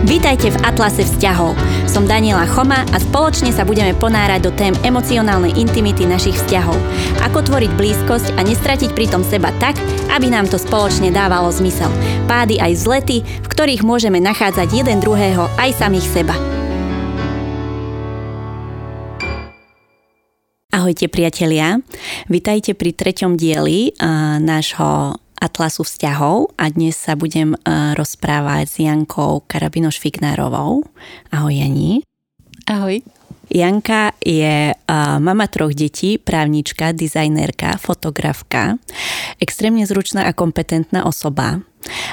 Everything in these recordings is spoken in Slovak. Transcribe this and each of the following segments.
Vítajte v Atlase vzťahov. Som Daniela Choma a spoločne sa budeme ponárať do tém emocionálnej intimity našich vzťahov. Ako tvoriť blízkosť a nestratiť pritom seba tak, aby nám to spoločne dávalo zmysel. Pády aj vzlety, v ktorých môžeme nachádzať jeden druhého aj samých seba. Ahojte priatelia, vitajte pri treťom dieli uh, nášho Atlasu vzťahov a dnes sa budem e, rozprávať s Jankou Karabinoš-Fignárovou. Ahoj Jani. Ahoj. Janka je uh, mama troch detí, právnička, dizajnerka, fotografka, extrémne zručná a kompetentná osoba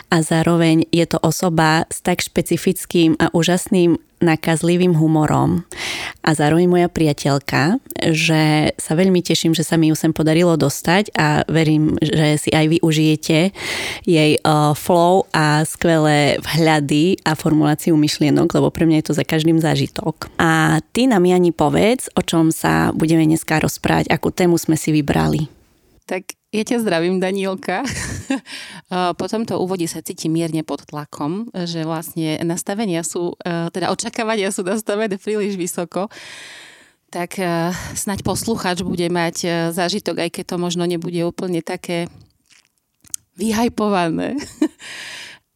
a zároveň je to osoba s tak špecifickým a úžasným nakazlivým humorom a zároveň moja priateľka, že sa veľmi teším, že sa mi ju sem podarilo dostať a verím, že si aj vy užijete jej uh, flow a skvelé vhľady a formuláciu myšlienok, lebo pre mňa je to za každým zážitok. A ty nám, Jani, povedz, o čom sa budeme dneska rozprávať, akú tému sme si vybrali. Tak ja ťa zdravím, Danielka. po tomto úvode sa cítim mierne pod tlakom, že vlastne nastavenia sú, e, teda očakávania sú nastavené príliš vysoko. Tak e, snaď posluchač bude mať e, zážitok, aj keď to možno nebude úplne také vyhajpované.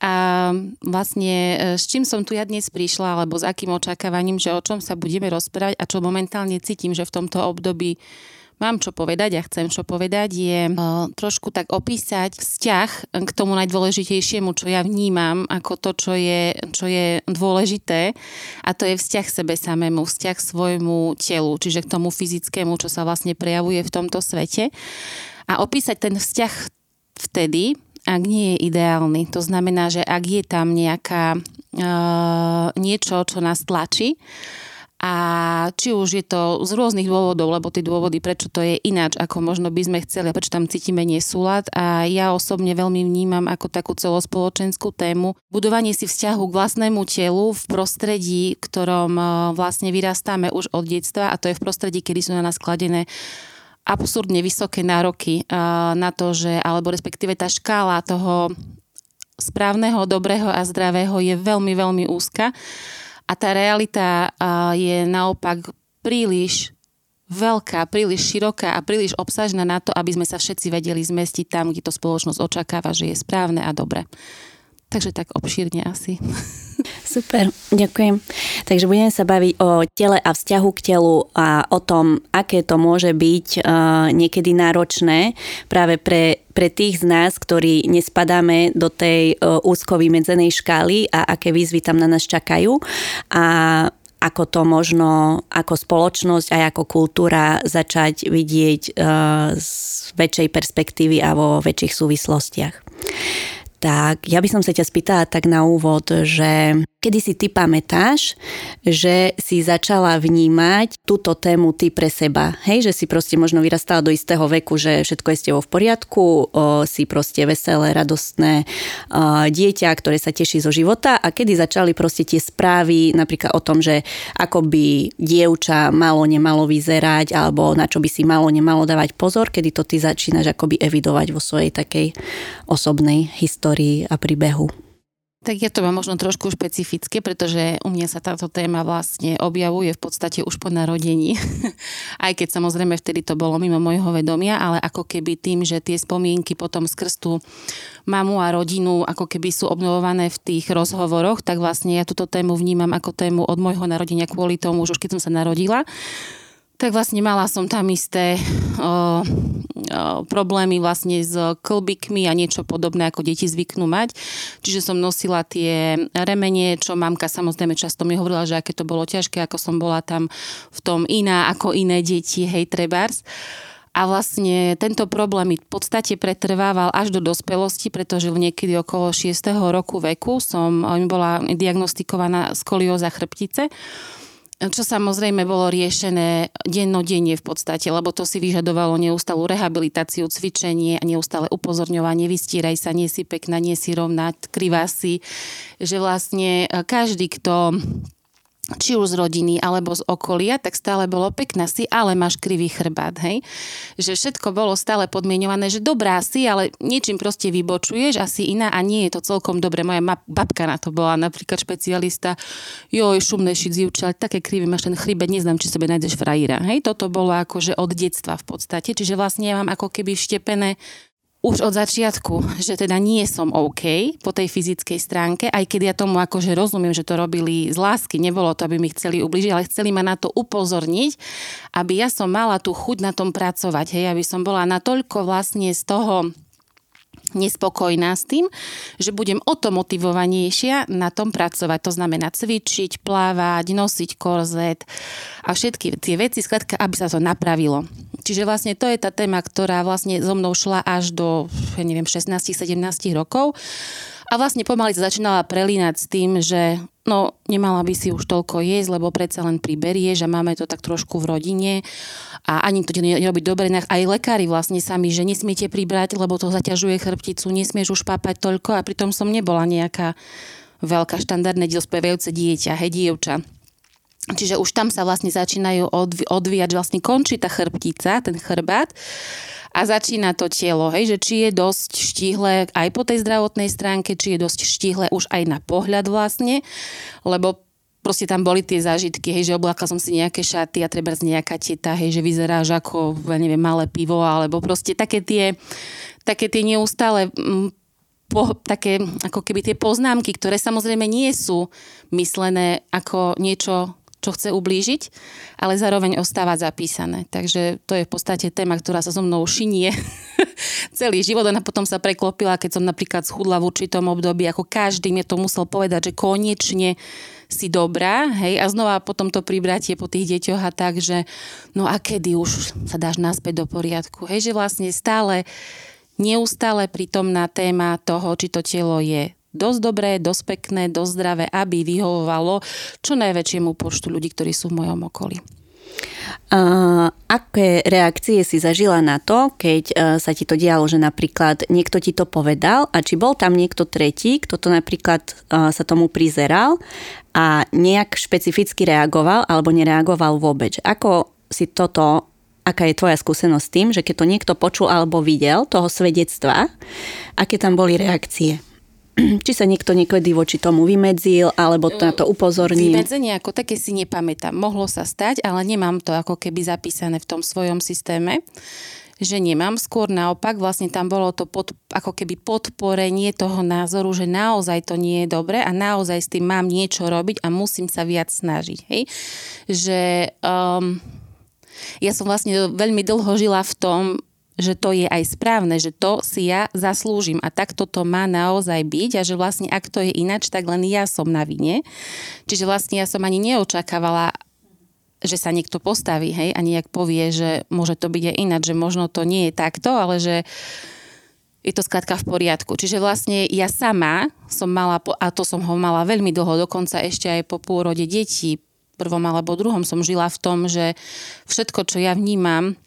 A vlastne s čím som tu ja dnes prišla, alebo s akým očakávaním, že o čom sa budeme rozprávať a čo momentálne cítim, že v tomto období mám čo povedať a chcem čo povedať, je uh, trošku tak opísať vzťah k tomu najdôležitejšiemu, čo ja vnímam ako to, čo je, čo je dôležité a to je vzťah sebe samému, vzťah svojmu telu, čiže k tomu fyzickému, čo sa vlastne prejavuje v tomto svete a opísať ten vzťah vtedy, ak nie je ideálny. To znamená, že ak je tam nejaká uh, niečo, čo nás tlačí, a či už je to z rôznych dôvodov, lebo tie dôvody, prečo to je ináč, ako možno by sme chceli a prečo tam cítime nesúlad. A ja osobne veľmi vnímam ako takú celospoločenskú tému budovanie si vzťahu k vlastnému telu v prostredí, ktorom e, vlastne vyrastáme už od detstva a to je v prostredí, kedy sú na nás kladené absurdne vysoké nároky e, na to, že, alebo respektíve tá škála toho správneho, dobrého a zdravého je veľmi, veľmi úzka a tá realita je naopak príliš veľká, príliš široká a príliš obsažná na to, aby sme sa všetci vedeli zmestiť tam, kde to spoločnosť očakáva, že je správne a dobre. Takže tak obšírne asi. Super, ďakujem. Takže budeme sa baviť o tele a vzťahu k telu a o tom, aké to môže byť niekedy náročné práve pre, pre tých z nás, ktorí nespadáme do tej uh, úzko vymedzenej škály a aké výzvy tam na nás čakajú. A ako to možno ako spoločnosť a ako kultúra začať vidieť uh, z väčšej perspektívy a vo väčších súvislostiach. Tak ja by som sa ťa spýtala tak na úvod, že Kedy si ty pamätáš, že si začala vnímať túto tému ty pre seba? Hej, že si proste možno vyrastala do istého veku, že všetko je s tebou v poriadku, o, si proste veselé, radostné o, dieťa, ktoré sa teší zo života a kedy začali proste tie správy napríklad o tom, že ako by dievča malo, nemalo vyzerať alebo na čo by si malo, nemalo dávať pozor, kedy to ty začínaš akoby evidovať vo svojej takej osobnej histórii a príbehu. Tak je to možno trošku špecifické, pretože u mňa sa táto téma vlastne objavuje v podstate už po narodení. Aj keď samozrejme vtedy to bolo mimo môjho vedomia, ale ako keby tým, že tie spomienky potom skrz tú mamu a rodinu ako keby sú obnovované v tých rozhovoroch, tak vlastne ja túto tému vnímam ako tému od môjho narodenia kvôli tomu, že už keď som sa narodila, tak vlastne mala som tam isté o, o, problémy vlastne s klbikmi a niečo podobné, ako deti zvyknú mať. Čiže som nosila tie remenie, čo mamka samozrejme často mi hovorila, že aké to bolo ťažké, ako som bola tam v tom iná ako iné deti, hej, trebárs. A vlastne tento problém mi v podstate pretrvával až do dospelosti, pretože niekedy okolo 6. roku veku som mi bola diagnostikovaná skolióza chrbtice čo samozrejme bolo riešené dennodenne v podstate, lebo to si vyžadovalo neustalú rehabilitáciu, cvičenie a neustále upozorňovanie, vystíraj sa, nie si pekná, nie si rovná, krivá si, že vlastne každý, kto či už z rodiny alebo z okolia, tak stále bolo pekná si, ale máš krivý chrbát, hej. Že všetko bolo stále podmienované, že dobrá si, ale niečím proste vybočuješ, asi iná a nie je to celkom dobre. Moja babka na to bola napríklad špecialista, joj, šumné ale také krivé máš ten chrbet, neznám, či sebe nájdeš frajíra, hej. Toto bolo akože od detstva v podstate, čiže vlastne ja mám ako keby vštepené už od začiatku, že teda nie som OK po tej fyzickej stránke, aj keď ja tomu akože rozumiem, že to robili z lásky, nebolo to, aby mi chceli ubližiť, ale chceli ma na to upozorniť, aby ja som mala tú chuť na tom pracovať, hej, aby som bola natoľko vlastne z toho nespokojná s tým, že budem o to motivovanejšia na tom pracovať. To znamená cvičiť, plávať, nosiť korzet a všetky tie veci, skladka, aby sa to napravilo. Čiže vlastne to je tá téma, ktorá vlastne so mnou šla až do, ja neviem, 16-17 rokov. A vlastne pomaly sa začínala prelínať s tým, že no nemala by si už toľko jesť, lebo predsa len priberieš a máme to tak trošku v rodine a ani to nerobí dobre. Aj lekári vlastne sami, že nesmiete pribrať, lebo to zaťažuje chrbticu, nesmieš už pápať toľko a pritom som nebola nejaká veľká štandardné dospievajúce dieťa, hej, dievča. Čiže už tam sa vlastne začínajú odvíjať, vlastne končí tá chrbtica, ten chrbát. A začína to telo, hej, že či je dosť štihle aj po tej zdravotnej stránke, či je dosť štihle už aj na pohľad vlastne, lebo proste tam boli tie zážitky, hej, že oblákla som si nejaké šaty a treba z nejaká teta, hej, že vyzeráš ako, ja neviem, malé pivo, alebo proste také tie, také tie neustále mm, po, také ako keby tie poznámky, ktoré samozrejme nie sú myslené ako niečo čo chce ublížiť, ale zároveň ostáva zapísané. Takže to je v podstate téma, ktorá sa so mnou šinie celý život. Ona potom sa preklopila, keď som napríklad schudla v určitom období, ako každý mi to musel povedať, že konečne si dobrá, hej, a znova potom to pribratie po tých deťoch a tak, že no a kedy už sa dáš naspäť do poriadku, hej, že vlastne stále neustále prítomná téma toho, či to telo je dosť dobré, dosť pekné, dosť zdravé, aby vyhovovalo čo najväčšiemu počtu ľudí, ktorí sú v mojom okolí. Uh, aké reakcie si zažila na to, keď uh, sa ti to dialo, že napríklad niekto ti to povedal a či bol tam niekto tretí, kto to napríklad uh, sa tomu prizeral a nejak špecificky reagoval alebo nereagoval vôbec. Ako si toto aká je tvoja skúsenosť s tým, že keď to niekto počul alebo videl, toho svedectva, aké tam boli reakcie? či sa niekto niekedy voči tomu vymedzil, alebo to na to upozornil? Vymedzenie ako také si nepamätám. Mohlo sa stať, ale nemám to ako keby zapísané v tom svojom systéme že nemám. Skôr naopak, vlastne tam bolo to pod, ako keby podporenie toho názoru, že naozaj to nie je dobre a naozaj s tým mám niečo robiť a musím sa viac snažiť. Hej? Že um, ja som vlastne veľmi dlho žila v tom, že to je aj správne, že to si ja zaslúžim a takto to má naozaj byť a že vlastne ak to je inač, tak len ja som na vine. Čiže vlastne ja som ani neočakávala že sa niekto postaví, hej, a nejak povie, že môže to byť aj ináč, že možno to nie je takto, ale že je to skrátka v poriadku. Čiže vlastne ja sama som mala, a to som ho mala veľmi dlho, dokonca ešte aj po pôrode detí, prvom alebo druhom som žila v tom, že všetko, čo ja vnímam,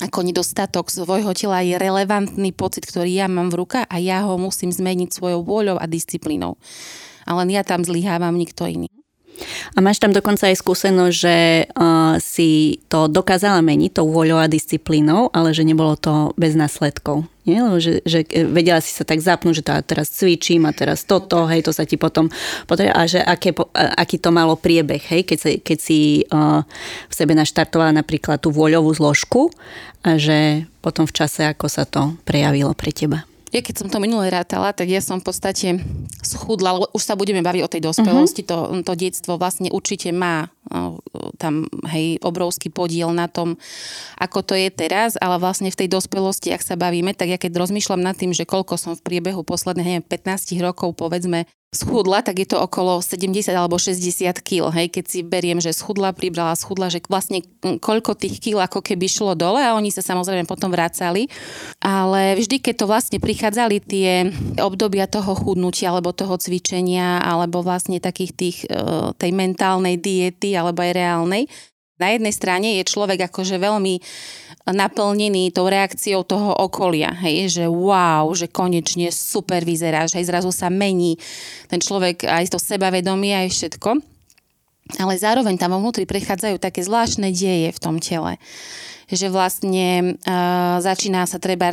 ako nedostatok svojho tela je relevantný pocit, ktorý ja mám v rukách a ja ho musím zmeniť svojou vôľou a disciplínou. A len ja tam zlyhávam, nikto iný. A máš tam dokonca aj skúsenosť, že uh, si to dokázala meniť tou voľou a disciplínou, ale že nebolo to bez následkov. Nie? Že, že vedela si sa tak zapnúť, že to teraz cvičím a teraz toto, hej, to sa ti potom potrebuje. A že aké, aký to malo priebeh, hej, keď, si, keď si uh, v sebe naštartovala napríklad tú voľovú zložku a že potom v čase, ako sa to prejavilo pre teba ja keď som to minulé rátala, tak ja som v podstate schudla, lebo už sa budeme baviť o tej dospelosti, uh-huh. to, to detstvo vlastne určite má tam hej, obrovský podiel na tom, ako to je teraz, ale vlastne v tej dospelosti, ak sa bavíme, tak ja keď rozmýšľam nad tým, že koľko som v priebehu posledných neviem, 15 rokov povedzme schudla, tak je to okolo 70 alebo 60 kg. Hej, keď si beriem, že schudla, pribrala, schudla, že vlastne koľko tých kil ako keby šlo dole a oni sa samozrejme potom vracali. Ale vždy, keď to vlastne prichádzali tie obdobia toho chudnutia alebo toho cvičenia alebo vlastne takých tých, e, tej mentálnej diety alebo aj reálnej, na jednej strane je človek akože veľmi naplnený tou reakciou toho okolia, hej, že wow, že konečne super vyzeráš, hej, zrazu sa mení ten človek aj to sebavedomie, aj všetko. ale zároveň tam vnútri prechádzajú také zvláštne deje v tom tele že vlastne uh, začína sa treba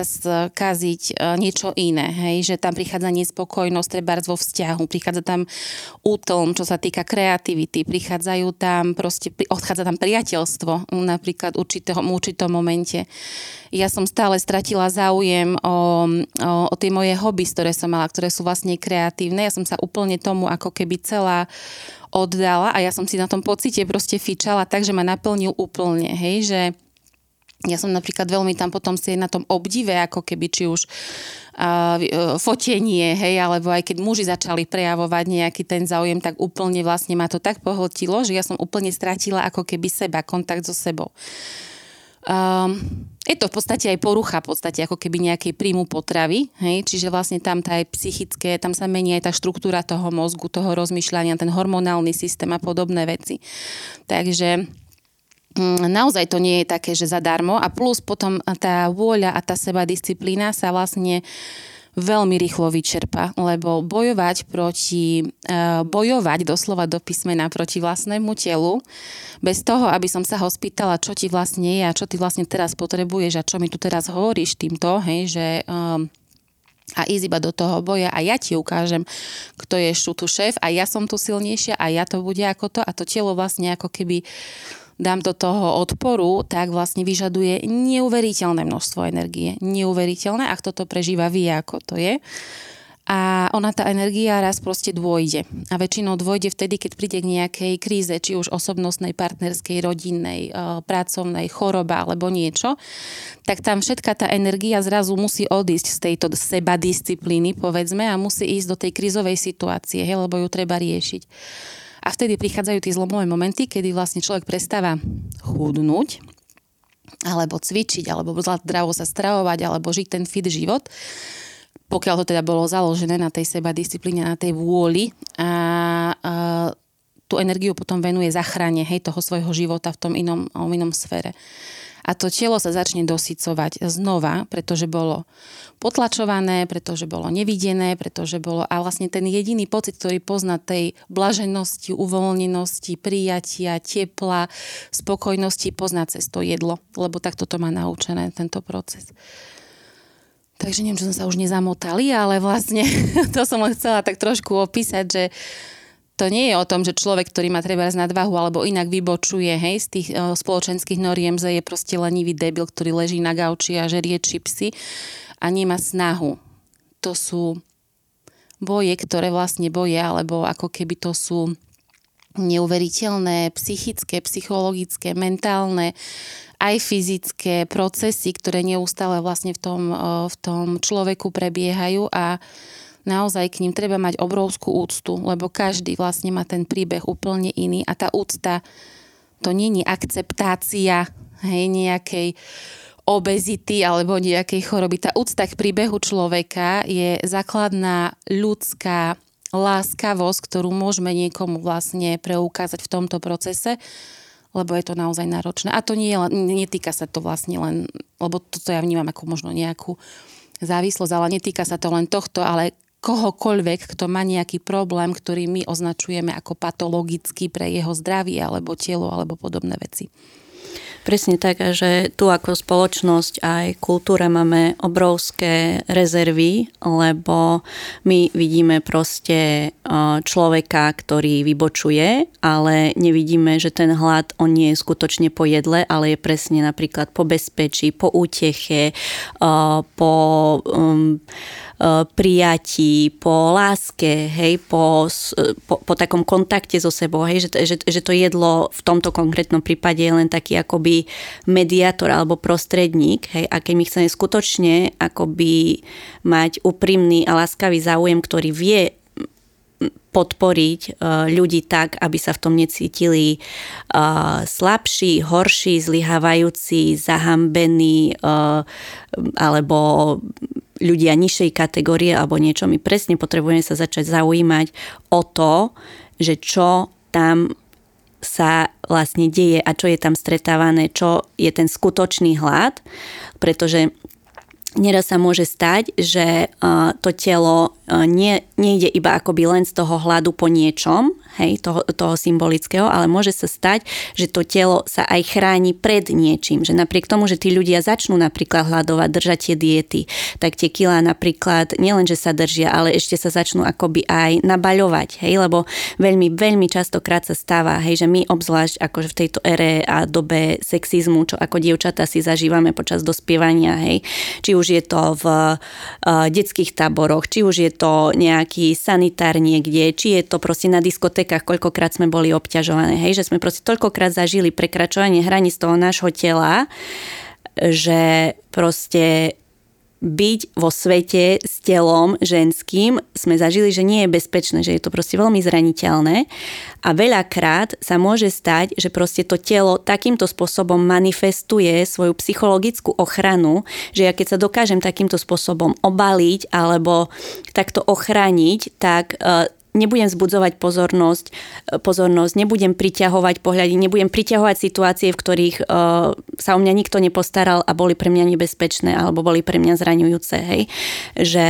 kaziť uh, niečo iné, hej, že tam prichádza nespokojnosť treba vo vzťahu, prichádza tam útlm, čo sa týka kreativity, prichádzajú tam proste, odchádza tam priateľstvo napríklad v určitého, v určitom momente. Ja som stále stratila záujem o, o, o tie moje hobby, ktoré som mala, ktoré sú vlastne kreatívne. Ja som sa úplne tomu ako keby celá oddala a ja som si na tom pocite proste fičala tak, že ma naplnil úplne, hej, že ja som napríklad veľmi tam potom si na tom obdive, ako keby či už uh, fotenie, hej, alebo aj keď muži začali prejavovať nejaký ten záujem, tak úplne vlastne ma to tak pohltilo, že ja som úplne stratila ako keby seba, kontakt so sebou. Um, je to v podstate aj porucha, v podstate ako keby nejakej príjmu potravy, hej? čiže vlastne tam tá aj psychické, tam sa mení aj tá štruktúra toho mozgu, toho rozmýšľania, ten hormonálny systém a podobné veci. Takže naozaj to nie je také, že zadarmo. A plus potom tá vôľa a tá seba disciplína sa vlastne veľmi rýchlo vyčerpa, lebo bojovať proti, uh, bojovať doslova do písmena proti vlastnému telu, bez toho, aby som sa ho spýtala, čo ti vlastne je a čo ty vlastne teraz potrebuješ a čo mi tu teraz hovoríš týmto, hej, že um, a ísť iba do toho boja. A ja ti ukážem, kto je tu šéf a ja som tu silnejšia a ja to bude ako to. A to telo vlastne ako keby dám do toho odporu, tak vlastne vyžaduje neuveriteľné množstvo energie. Neuveriteľné, ak toto prežíva vie, ako to je. A ona tá energia raz proste dôjde. A väčšinou dôjde vtedy, keď príde k nejakej kríze, či už osobnostnej, partnerskej, rodinnej, e, pracovnej, choroba alebo niečo, tak tam všetka tá energia zrazu musí odísť z tejto seba disciplíny, povedzme, a musí ísť do tej krízovej situácie, lebo ju treba riešiť. A vtedy prichádzajú tie zlomové momenty, kedy vlastne človek prestáva chudnúť, alebo cvičiť, alebo zdravo sa stravovať, alebo žiť ten fit život, pokiaľ to teda bolo založené na tej seba disciplíne, na tej vôli. A, a tú energiu potom venuje zachrane hej, toho svojho života v tom inom, inom sfére a to telo sa začne dosycovať znova, pretože bolo potlačované, pretože bolo nevidené, pretože bolo a vlastne ten jediný pocit, ktorý pozná tej blaženosti, uvoľnenosti, prijatia, tepla, spokojnosti, pozná cez to jedlo, lebo takto to má naučené tento proces. Takže neviem, čo som sa už nezamotali, ale vlastne to som len chcela tak trošku opísať, že to nie je o tom, že človek, ktorý má treba nadvahu alebo inak vybočuje hej, z tých uh, spoločenských noriem, že je proste lenivý debil, ktorý leží na gauči a žerie čipsy a nemá snahu. To sú boje, ktoré vlastne boja, alebo ako keby to sú neuveriteľné psychické, psychologické, mentálne, aj fyzické procesy, ktoré neustále vlastne v tom, v tom človeku prebiehajú a naozaj k ním treba mať obrovskú úctu, lebo každý vlastne má ten príbeh úplne iný a tá úcta to je akceptácia hej, nejakej obezity alebo nejakej choroby. Tá úcta k príbehu človeka je základná ľudská láskavosť, ktorú môžeme niekomu vlastne preukázať v tomto procese, lebo je to naozaj náročné. A to nie, netýka sa to vlastne len, lebo toto ja vnímam ako možno nejakú závislosť, ale netýka sa to len tohto, ale kohokoľvek, kto má nejaký problém, ktorý my označujeme ako patologický pre jeho zdravie alebo telo alebo podobné veci. Presne tak, že tu ako spoločnosť aj kultúra máme obrovské rezervy, lebo my vidíme proste človeka, ktorý vybočuje, ale nevidíme, že ten hlad, on nie je skutočne po jedle, ale je presne napríklad po bezpečí, po úteche, po um, prijatí, po láske, hej, po, po, po takom kontakte so sebou, hej, že, že, že to jedlo v tomto konkrétnom prípade je len taký akoby mediátor alebo prostredník, hej, a keď my chceme skutočne akoby mať úprimný a láskavý záujem, ktorý vie podporiť e, ľudí tak, aby sa v tom necítili uh, slabší, horší, zlyhávajúci, zahambení uh, alebo ľudia nižšej kategórie alebo niečo. My presne potrebujeme sa začať zaujímať o to, že čo tam sa vlastne deje a čo je tam stretávané, čo je ten skutočný hlad, pretože Neraz sa môže stať, že uh, to telo uh, nie, nejde iba akoby len z toho hladu po niečom, hej, toho, toho symbolického, ale môže sa stať, že to telo sa aj chráni pred niečím, že napriek tomu, že tí ľudia začnú napríklad hľadovať, držať tie diety, tak tie kilá napríklad nielen, že sa držia, ale ešte sa začnú akoby aj nabaľovať, hej, lebo veľmi, veľmi častokrát sa stáva, hej, že my obzvlášť akože v tejto ére a dobe sexizmu, čo ako dievčatá si zažívame počas dospievania, hej, či už je to v uh, detských táboroch, či už je to nejaký sanitár niekde, či je to proste na diskotékach, koľkokrát sme boli obťažované, hej, že sme proste toľkokrát zažili prekračovanie hraníc toho nášho tela, že proste byť vo svete s telom ženským sme zažili, že nie je bezpečné, že je to proste veľmi zraniteľné. A veľakrát sa môže stať, že proste to telo takýmto spôsobom manifestuje svoju psychologickú ochranu, že ja keď sa dokážem takýmto spôsobom obaliť alebo takto ochrániť, tak e, nebudem zbudzovať pozornosť, e, pozornosť, nebudem priťahovať pohľady, nebudem priťahovať situácie, v ktorých uh, sa o mňa nikto nepostaral a boli pre mňa nebezpečné alebo boli pre mňa zraňujúce. Hej? Že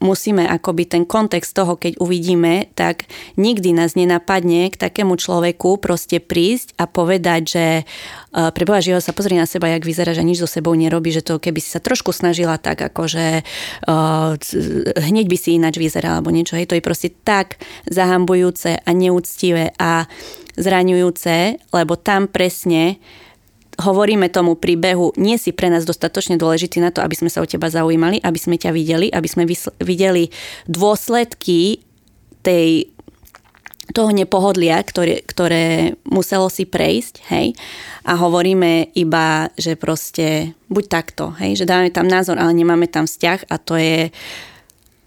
musíme akoby ten kontext toho, keď uvidíme, tak nikdy nás nenapadne k takému človeku proste prísť a povedať, že uh, pre Boha živého sa pozri na seba, jak vyzerá, že nič so sebou nerobí, že to keby si sa trošku snažila tak, akože uh, hneď by si ináč vyzerala alebo niečo. Hej, to je proste tak zahambujúce a neúctivé a zraňujúce, lebo tam presne hovoríme tomu príbehu, nie si pre nás dostatočne dôležitý na to, aby sme sa o teba zaujímali, aby sme ťa videli, aby sme videli dôsledky tej toho nepohodlia, ktoré, ktoré muselo si prejsť, hej, a hovoríme iba, že proste buď takto, hej, že dáme tam názor, ale nemáme tam vzťah a to je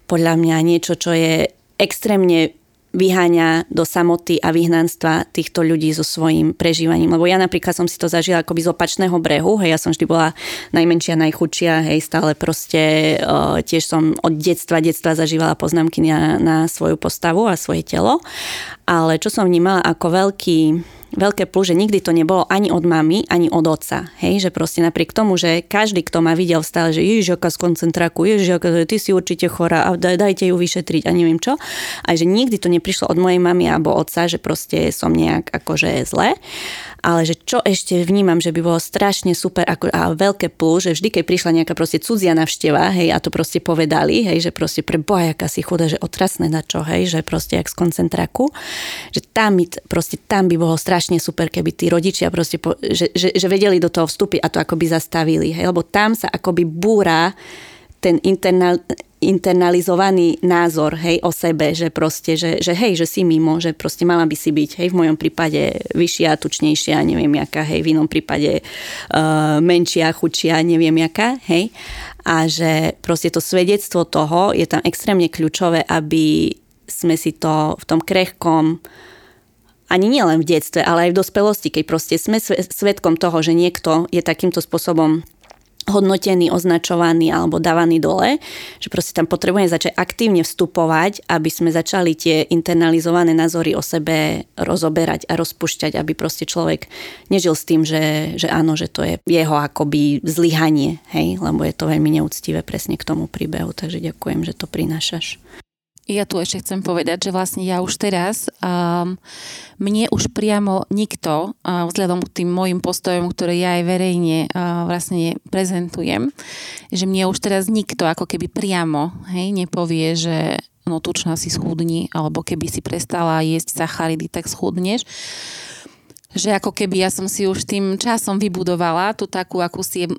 podľa mňa niečo, čo je extrémne vyháňa do samoty a vyhnanstva týchto ľudí so svojím prežívaním. Lebo ja napríklad som si to zažila akoby z opačného brehu, hej, ja som vždy bola najmenšia, najchudšia, hej, stále proste uh, tiež som od detstva, detstva zažívala poznámky na, na svoju postavu a svoje telo. Ale čo som vnímala ako veľký veľké plus, že nikdy to nebolo ani od mamy, ani od otca. Hej, že proste napriek tomu, že každý, kto ma videl stále, že ježiš, aká z koncentraku, ježiš, aká, ty si určite chorá a dajte ju vyšetriť a neviem čo. A že nikdy to neprišlo od mojej mamy alebo otca, že proste som nejak akože zle ale že čo ešte vnímam, že by bolo strašne super ako, a veľké plus, že vždy, keď prišla nejaká proste cudzia navšteva, hej, a to proste povedali, hej, že proste pre boha, jaká si chudá, že otrasné na čo, hej, že proste jak z koncentraku, že tam, proste tam by bolo strašne super, keby tí rodičia proste, po, že, že, že vedeli do toho vstúpiť a to akoby zastavili, hej, lebo tam sa akoby búra ten internal, internalizovaný názor, hej, o sebe, že proste, že, že hej, že si mimo, že proste mala by si byť, hej, v mojom prípade vyššia, tučnejšia, neviem jaká, hej, v inom prípade uh, menšia, chudšia, neviem jaká, hej. A že proste to svedectvo toho je tam extrémne kľúčové, aby sme si to v tom krehkom ani nielen v detstve, ale aj v dospelosti, keď proste sme svetkom toho, že niekto je takýmto spôsobom hodnotený, označovaný alebo dávaný dole, že proste tam potrebujeme začať aktívne vstupovať, aby sme začali tie internalizované názory o sebe rozoberať a rozpušťať, aby proste človek nežil s tým, že, že áno, že to je jeho akoby zlyhanie, hej, lebo je to veľmi neúctivé presne k tomu príbehu, takže ďakujem, že to prinášaš. Ja tu ešte chcem povedať, že vlastne ja už teraz, um, mne už priamo nikto, uh, vzhľadom k tým mojim postojom, ktoré ja aj verejne uh, vlastne prezentujem, že mne už teraz nikto ako keby priamo hej, nepovie, že no tučná si schudni, alebo keby si prestala jesť sacharidy, tak schudneš že ako keby ja som si už tým časom vybudovala tú takú akúsi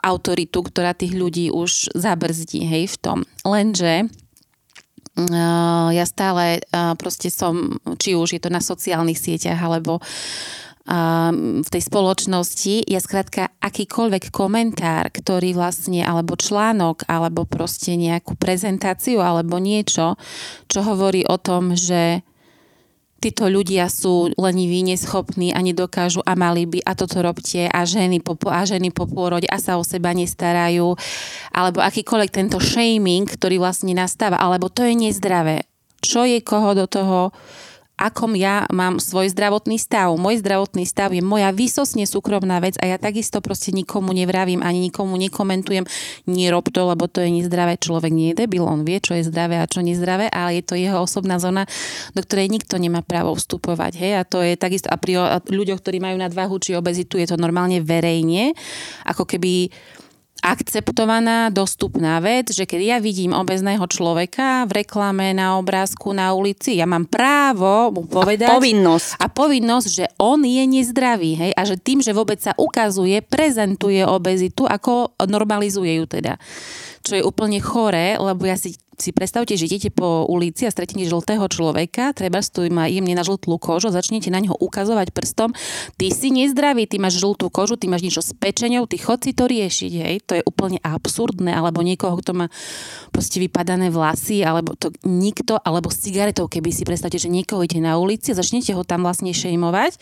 autoritu, ktorá tých ľudí už zabrzdí, hej, v tom. Lenže ja stále proste som, či už je to na sociálnych sieťach, alebo v tej spoločnosti, ja skrátka akýkoľvek komentár, ktorý vlastne, alebo článok, alebo proste nejakú prezentáciu, alebo niečo, čo hovorí o tom, že títo ľudia sú leniví, neschopní a nedokážu a mali by a toto robte a ženy po, a ženy po pôrode a sa o seba nestarajú. Alebo akýkoľvek tento shaming, ktorý vlastne nastáva, alebo to je nezdravé. Čo je koho do toho akom ja mám svoj zdravotný stav. Môj zdravotný stav je moja výsosne súkromná vec a ja takisto proste nikomu nevravím, ani nikomu nekomentujem, nerob to, lebo to je nezdravé. Človek nie je debil, on vie, čo je zdravé a čo nezdravé, ale je to jeho osobná zóna, do ktorej nikto nemá právo vstupovať. Hej? A to je takisto a pri ľuďoch, ktorí majú nadvahu či obezitu, je to normálne verejne, ako keby akceptovaná, dostupná vec, že keď ja vidím obezného človeka v reklame, na obrázku, na ulici, ja mám právo mu povedať... A povinnosť. A povinnosť, že on je nezdravý, hej, a že tým, že vôbec sa ukazuje, prezentuje obezitu, ako normalizuje ju teda. Čo je úplne choré, lebo ja si si predstavte, že idete po ulici a stretnete žltého človeka, treba tu má jemne na žltú kožu, začnete na neho ukazovať prstom, ty si nezdravý, ty máš žltú kožu, ty máš niečo s pečenou, ty chod si to riešiť, hej, to je úplne absurdné, alebo niekoho, kto má proste vypadané vlasy, alebo to nikto, alebo s cigaretou, keby si predstavte, že niekoho ide na ulici a začnete ho tam vlastne šejmovať,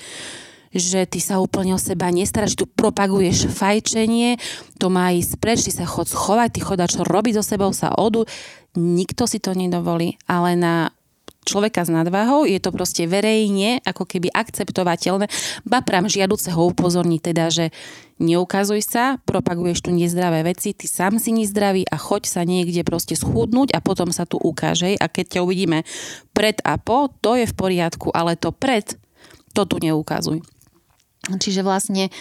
že ty sa úplne o seba nestaráš, tu propaguješ fajčenie, to má ísť preč, ty sa chod schovať, ty choda čo robiť so sebou, sa odu. Nikto si to nedovolí, ale na človeka s nadváhou, je to proste verejne ako keby akceptovateľné. Ba prám žiaduceho upozorní teda, že neukazuj sa, propaguješ tu nezdravé veci, ty sám si nezdravý a choď sa niekde proste schudnúť a potom sa tu ukážej a keď ťa uvidíme pred a po, to je v poriadku, ale to pred, to tu neukazuj. Čiže vlastne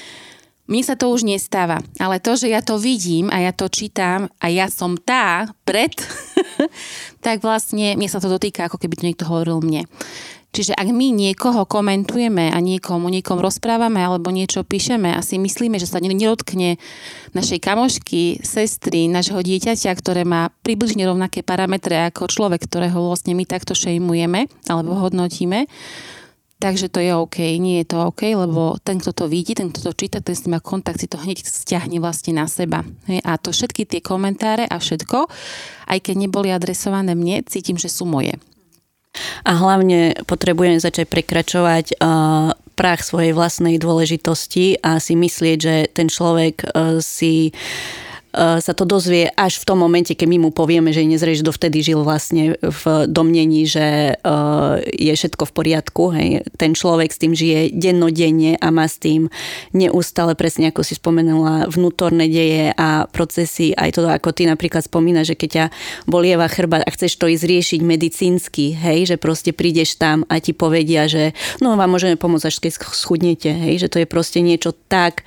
mne sa to už nestáva, ale to, že ja to vidím a ja to čítam a ja som tá pred, tak vlastne mne sa to dotýka, ako keby to niekto hovoril mne. Čiže ak my niekoho komentujeme a niekomu niekom rozprávame alebo niečo píšeme a si myslíme, že sa nedotkne našej kamošky, sestry, našho dieťaťa, ktoré má približne rovnaké parametre ako človek, ktorého vlastne my takto šejmujeme alebo hodnotíme, Takže to je OK, nie je to OK, lebo ten, kto to vidí, ten, kto to číta, ten s tým má kontakt, si to hneď stiahne vlastne na seba. A to všetky tie komentáre a všetko, aj keď neboli adresované mne, cítim, že sú moje. A hlavne potrebujem začať prekračovať uh, prach svojej vlastnej dôležitosti a si myslieť, že ten človek uh, si sa to dozvie až v tom momente, keď my mu povieme, že nezrieš, dovtedy žil vlastne v domnení, že eh, je všetko v poriadku. Hej. Ten človek s tým žije dennodenne a má s tým neustále, presne ako si spomenula, vnútorné deje a procesy, aj to, ako ty napríklad spomínaš, že keď ťa bolieva chrbát a chceš to ísť riešiť medicínsky, hej, že proste prídeš tam a ti povedia, že no vám môžeme pomôcť, až keď schudnete, hej, že to je proste niečo tak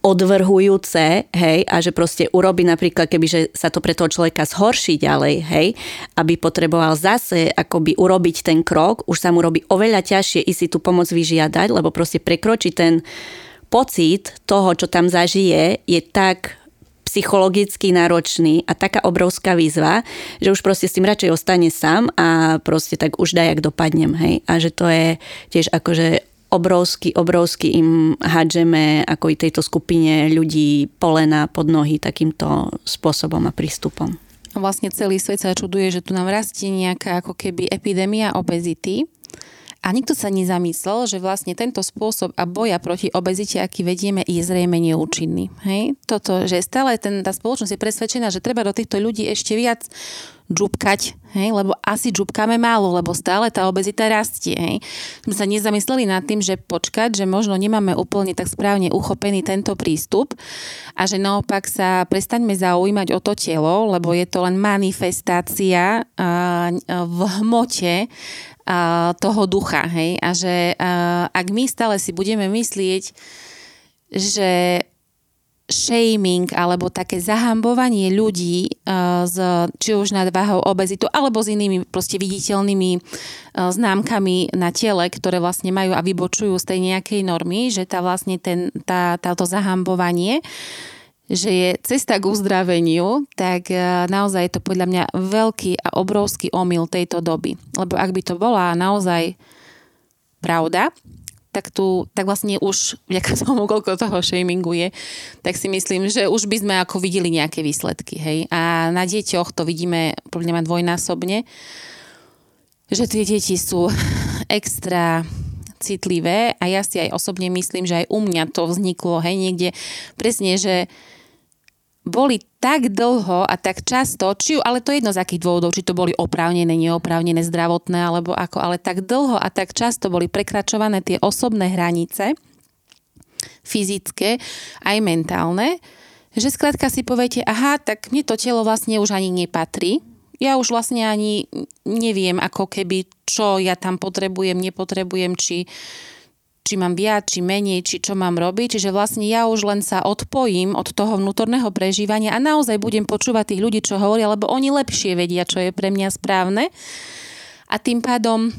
odvrhujúce, hej, a že proste urobí napríklad, keby že sa to pre toho človeka zhorší ďalej, hej, aby potreboval zase akoby urobiť ten krok, už sa mu robí oveľa ťažšie ísť si tú pomoc vyžiadať, lebo proste prekročí ten pocit toho, čo tam zažije, je tak psychologicky náročný a taká obrovská výzva, že už proste s tým radšej ostane sám a proste tak už dajak dopadnem, hej. A že to je tiež akože obrovsky, obrovsky im hádžeme ako i tejto skupine ľudí polena pod nohy takýmto spôsobom a prístupom. Vlastne celý svet sa čuduje, že tu nám rastie nejaká ako keby epidémia obezity a nikto sa nezamyslel, že vlastne tento spôsob a boja proti obezite, aký vedieme, je zrejme neúčinný. Hej? Toto, že stále ten, tá spoločnosť je presvedčená, že treba do týchto ľudí ešte viac džubkať, hej? lebo asi džubkáme málo, lebo stále tá obezita rastie. Hej? Sme sa nezamysleli nad tým, že počkať, že možno nemáme úplne tak správne uchopený tento prístup a že naopak sa prestaňme zaujímať o to telo, lebo je to len manifestácia v hmote toho ducha, hej, a že ak my stále si budeme myslieť, že shaming alebo také zahambovanie ľudí z, či už nad váhou obezitu alebo s inými proste viditeľnými známkami na tele, ktoré vlastne majú a vybočujú z tej nejakej normy, že tá vlastne ten, tá, táto zahambovanie že je cesta k uzdraveniu, tak e, naozaj je to podľa mňa veľký a obrovský omyl tejto doby. Lebo ak by to bola naozaj pravda, tak tu, tak vlastne už, vďaka tomu, koľko toho shamingu je, tak si myslím, že už by sme ako videli nejaké výsledky, hej. A na deťoch to vidíme podľa mňa dvojnásobne, že tie deti sú extra citlivé a ja si aj osobne myslím, že aj u mňa to vzniklo, hej, niekde presne, že boli tak dlho a tak často, či, ale to je jedno z akých dôvodov, či to boli oprávnené, neoprávnené, zdravotné, alebo ako, ale tak dlho a tak často boli prekračované tie osobné hranice, fyzické, aj mentálne, že skrátka si poviete, aha, tak mne to telo vlastne už ani nepatrí, ja už vlastne ani neviem, ako keby, čo ja tam potrebujem, nepotrebujem, či či mám viac, či menej, či čo mám robiť. Čiže vlastne ja už len sa odpojím od toho vnútorného prežívania a naozaj budem počúvať tých ľudí, čo hovoria, lebo oni lepšie vedia, čo je pre mňa správne. A tým pádom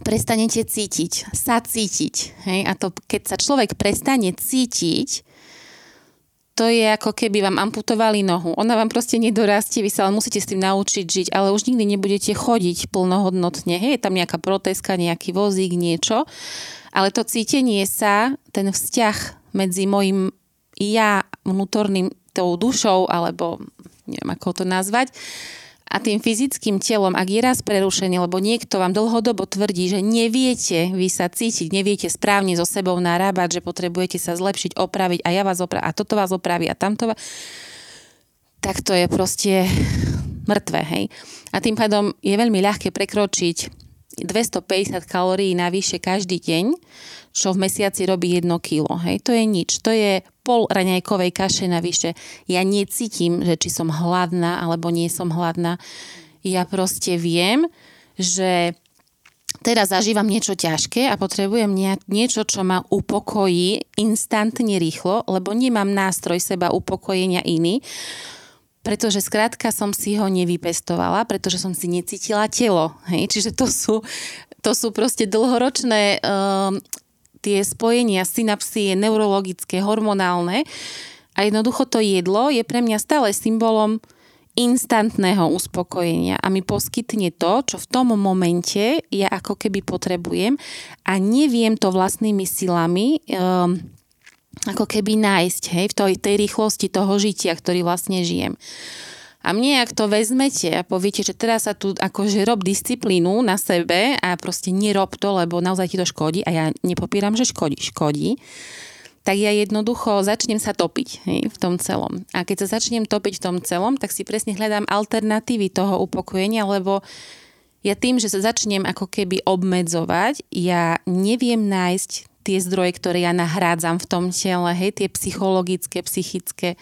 prestanete cítiť, sa cítiť. Hej? A to, keď sa človek prestane cítiť, to je ako keby vám amputovali nohu. Ona vám proste nedorastie, vy sa ale musíte s tým naučiť žiť, ale už nikdy nebudete chodiť plnohodnotne. Hej, je tam nejaká proteska, nejaký vozík, niečo. Ale to cítenie sa, ten vzťah medzi mojim ja vnútorným tou dušou, alebo neviem ako to nazvať, a tým fyzickým telom, ak je raz prerušený, lebo niekto vám dlhodobo tvrdí, že neviete vy sa cítiť, neviete správne so sebou narábať, že potrebujete sa zlepšiť, opraviť a ja vás opravím, a toto vás opraví a tamto vás... Tak to je proste mŕtve, hej. A tým pádom je veľmi ľahké prekročiť 250 kalórií navyše každý deň, čo v mesiaci robí 1 kilo. Hej, to je nič. To je pol raňajkovej kaše navyše. Ja necítim, že či som hladná alebo nie som hladná. Ja proste viem, že teraz zažívam niečo ťažké a potrebujem niečo, čo ma upokojí instantne rýchlo, lebo nemám nástroj seba upokojenia iný pretože skrátka som si ho nevypestovala, pretože som si necítila telo. Hej? Čiže to sú, to sú proste dlhoročné uh, tie spojenia synapsie neurologické, hormonálne a jednoducho to jedlo je pre mňa stále symbolom instantného uspokojenia a mi poskytne to, čo v tom momente ja ako keby potrebujem a neviem to vlastnými silami um, ako keby nájsť hej, v tej, tej rýchlosti toho žitia, ktorý vlastne žijem. A mne, ak to vezmete a poviete, že teraz sa tu akože rob disciplínu na sebe a proste nerob to, lebo naozaj ti to škodí a ja nepopieram, že škodí, škodí, tak ja jednoducho začnem sa topiť hej, v tom celom. A keď sa začnem topiť v tom celom, tak si presne hľadám alternatívy toho upokojenia, lebo ja tým, že sa začnem ako keby obmedzovať, ja neviem nájsť tie zdroje, ktoré ja nahrádzam v tom tele, hej, tie psychologické, psychické.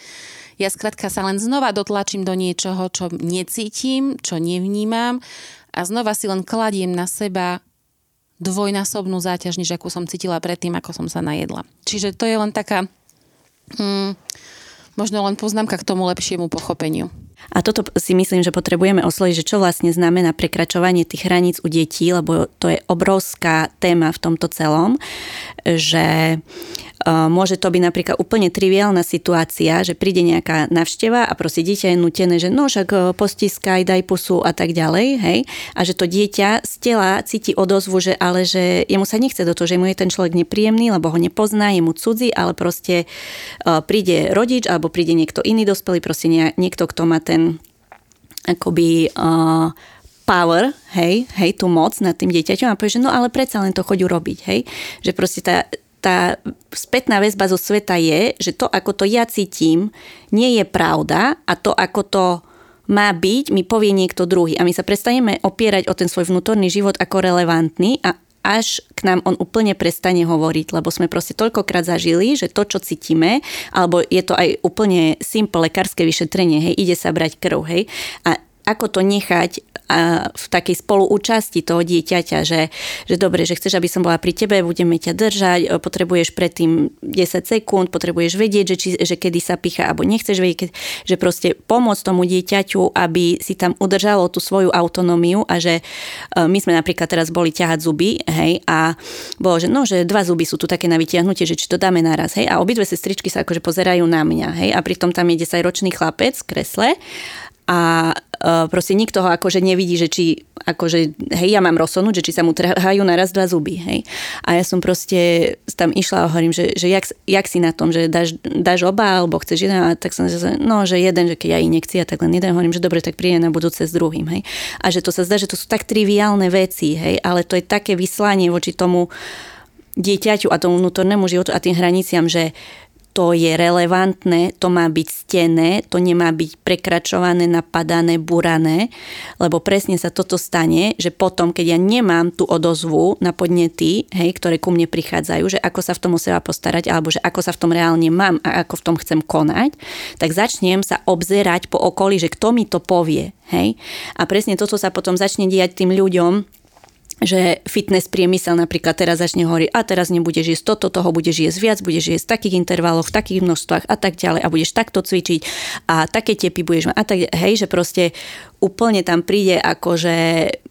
Ja skrátka sa len znova dotlačím do niečoho, čo necítim, čo nevnímam a znova si len kladiem na seba dvojnásobnú záťaž, než akú som cítila predtým, ako som sa najedla. Čiže to je len taká, hmm, možno len poznámka k tomu lepšiemu pochopeniu. A toto si myslím, že potrebujeme osloviť, že čo vlastne znamená prekračovanie tých hraníc u detí, lebo to je obrovská téma v tomto celom, že Môže to byť napríklad úplne triviálna situácia, že príde nejaká navšteva a proste dieťa je nutené, že no však e, postiskaj, daj pusu a tak ďalej, hej. A že to dieťa z tela cíti odozvu, že ale že jemu sa nechce do toho, že mu je ten človek nepríjemný, lebo ho nepozná, je mu cudzí, ale proste e, príde rodič alebo príde niekto iný dospelý, proste niekto, kto má ten akoby uh, power, hej, hej, tú moc nad tým dieťaťom a povie, že no ale predsa len to choď urobiť, hej. Že proste tá, tá spätná väzba zo sveta je, že to, ako to ja cítim, nie je pravda a to, ako to má byť, mi povie niekto druhý. A my sa prestaneme opierať o ten svoj vnútorný život ako relevantný a až k nám on úplne prestane hovoriť, lebo sme proste toľkokrát zažili, že to, čo cítime, alebo je to aj úplne simple lekárske vyšetrenie, hej, ide sa brať krv, hej, a ako to nechať a v takej spoluúčasti toho dieťaťa, že, že dobre, že chceš, aby som bola pri tebe, budeme ťa držať, potrebuješ predtým 10 sekúnd, potrebuješ vedieť, že, či, že kedy sa picha, alebo nechceš vedieť, že proste pomôcť tomu dieťaťu, aby si tam udržalo tú svoju autonómiu a že e, my sme napríklad teraz boli ťahať zuby, hej, a bolo, že no, že dva zuby sú tu také na vytiahnutie, že či to dáme naraz, hej, a obidve sestričky sa akože pozerajú na mňa, hej, a pritom tam je 10-ročný chlapec v kresle a uh, proste nikto ho akože nevidí, že či akože, hej, ja mám rozhodnúť, že či sa mu trhajú naraz dva zuby, hej. A ja som proste tam išla a hovorím, že, že jak, jak si na tom, že dáš, dáš oba, alebo chceš jeden, a tak som zase, no, že jeden, že keď ja ich nechci, a tak len jeden, hovorím, že dobre, tak príde na budúce s druhým, hej. A že to sa zdá, že to sú tak triviálne veci, hej, ale to je také vyslanie voči tomu dieťaťu a tomu vnútornému životu a tým hraniciam, že to je relevantné, to má byť stené, to nemá byť prekračované, napadané, burané, lebo presne sa toto stane, že potom, keď ja nemám tú odozvu na podnety, hej, ktoré ku mne prichádzajú, že ako sa v tom o seba postarať, alebo že ako sa v tom reálne mám a ako v tom chcem konať, tak začnem sa obzerať po okolí, že kto mi to povie, hej. A presne toto sa potom začne diať tým ľuďom, že fitness priemysel napríklad teraz začne hovoriť, a teraz nebudeš jesť toto, toho budeš jesť viac, budeš jesť v takých intervaloch, v takých množstvách a tak ďalej a budeš takto cvičiť a také tepy budeš mať a tak, hej, že proste úplne tam príde akože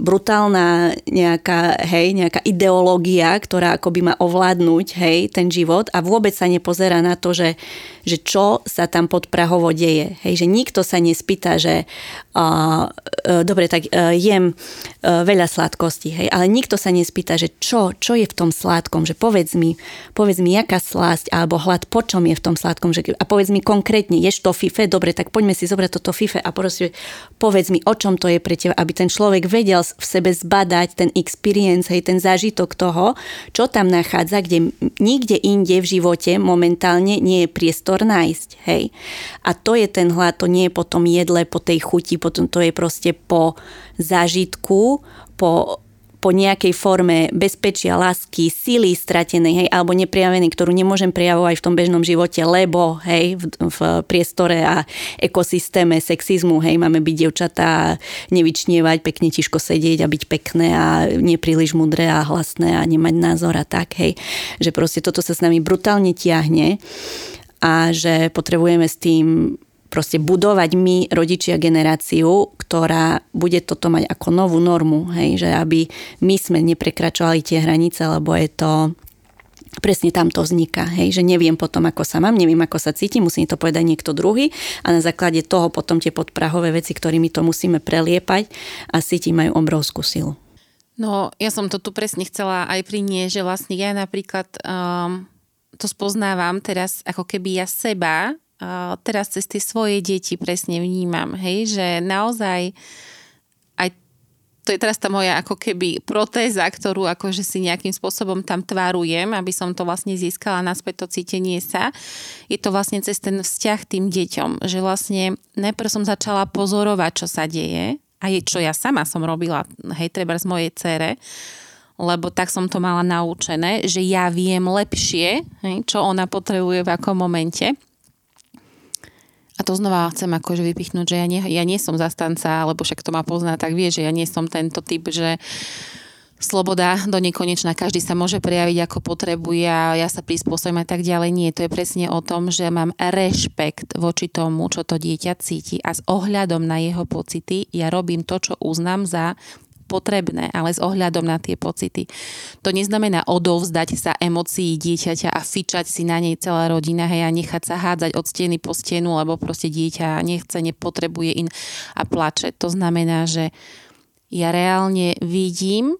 brutálna nejaká, hej, nejaká ideológia, ktorá akoby má ovládnuť, hej, ten život a vôbec sa nepozerá na to, že, že čo sa tam pod Prahovo deje. Hej, že nikto sa nespýta, že uh, uh, dobre, tak uh, jem uh, veľa sladkosti, hej, ale nikto sa nespýta, že čo, čo je v tom sladkom, že povedz mi, povedz mi, jaká slasť alebo hlad, po čom je v tom sladkom, že, a povedz mi konkrétne, ješ to fife, dobre, tak poďme si zobrať toto fife a proste povedz mi, o čom to je pre teba, aby ten človek vedel v sebe zbadať ten experience, hej, ten zážitok toho, čo tam nachádza, kde nikde inde v živote momentálne nie je priestor nájsť. Hej. A to je ten hlad, to nie je po tom jedle, po tej chuti, potom to je proste po zážitku, po po nejakej forme bezpečia, lásky, sily stratenej, hej, alebo neprijavenej, ktorú nemôžem prejavovať v tom bežnom živote, lebo, hej, v, v priestore a ekosystéme sexizmu, hej, máme byť dievčatá, nevyčnievať, pekne tiško sedieť a byť pekné a nepríliš mudré a hlasné a nemať názor a tak, hej, že proste toto sa s nami brutálne tiahne a že potrebujeme s tým proste budovať my, rodičia, generáciu, ktorá bude toto mať ako novú normu, hej, že aby my sme neprekračovali tie hranice, lebo je to presne tam to vzniká, hej, že neviem potom, ako sa mám, neviem, ako sa cítim, musím to povedať niekto druhý a na základe toho potom tie podprahové veci, ktorými to musíme preliepať a cítim majú obrovskú silu. No, ja som to tu presne chcela aj priniesť, že vlastne ja napríklad um, to spoznávam teraz ako keby ja seba teraz cez tie svoje deti presne vnímam, hej, že naozaj aj to je teraz tá moja ako keby protéza, ktorú akože si nejakým spôsobom tam tvarujem, aby som to vlastne získala naspäť to cítenie sa. Je to vlastne cez ten vzťah tým deťom, že vlastne najprv som začala pozorovať, čo sa deje a je, čo ja sama som robila, hej, treba z mojej cere, lebo tak som to mala naučené, že ja viem lepšie, hej, čo ona potrebuje v akom momente a to znova chcem akože vypichnúť, že ja nie, ja nie som zastanca, lebo však to ma pozná, tak vie, že ja nie som tento typ, že sloboda do nekonečna, každý sa môže prejaviť ako potrebuje a ja sa prispôsobím a tak ďalej. Nie, to je presne o tom, že mám rešpekt voči tomu, čo to dieťa cíti a s ohľadom na jeho pocity ja robím to, čo uznám za potrebné, ale s ohľadom na tie pocity. To neznamená odovzdať sa emócií dieťaťa a fičať si na nej celá rodina hej, a nechať sa hádzať od steny po stenu, lebo proste dieťa nechce, nepotrebuje in a plače. To znamená, že ja reálne vidím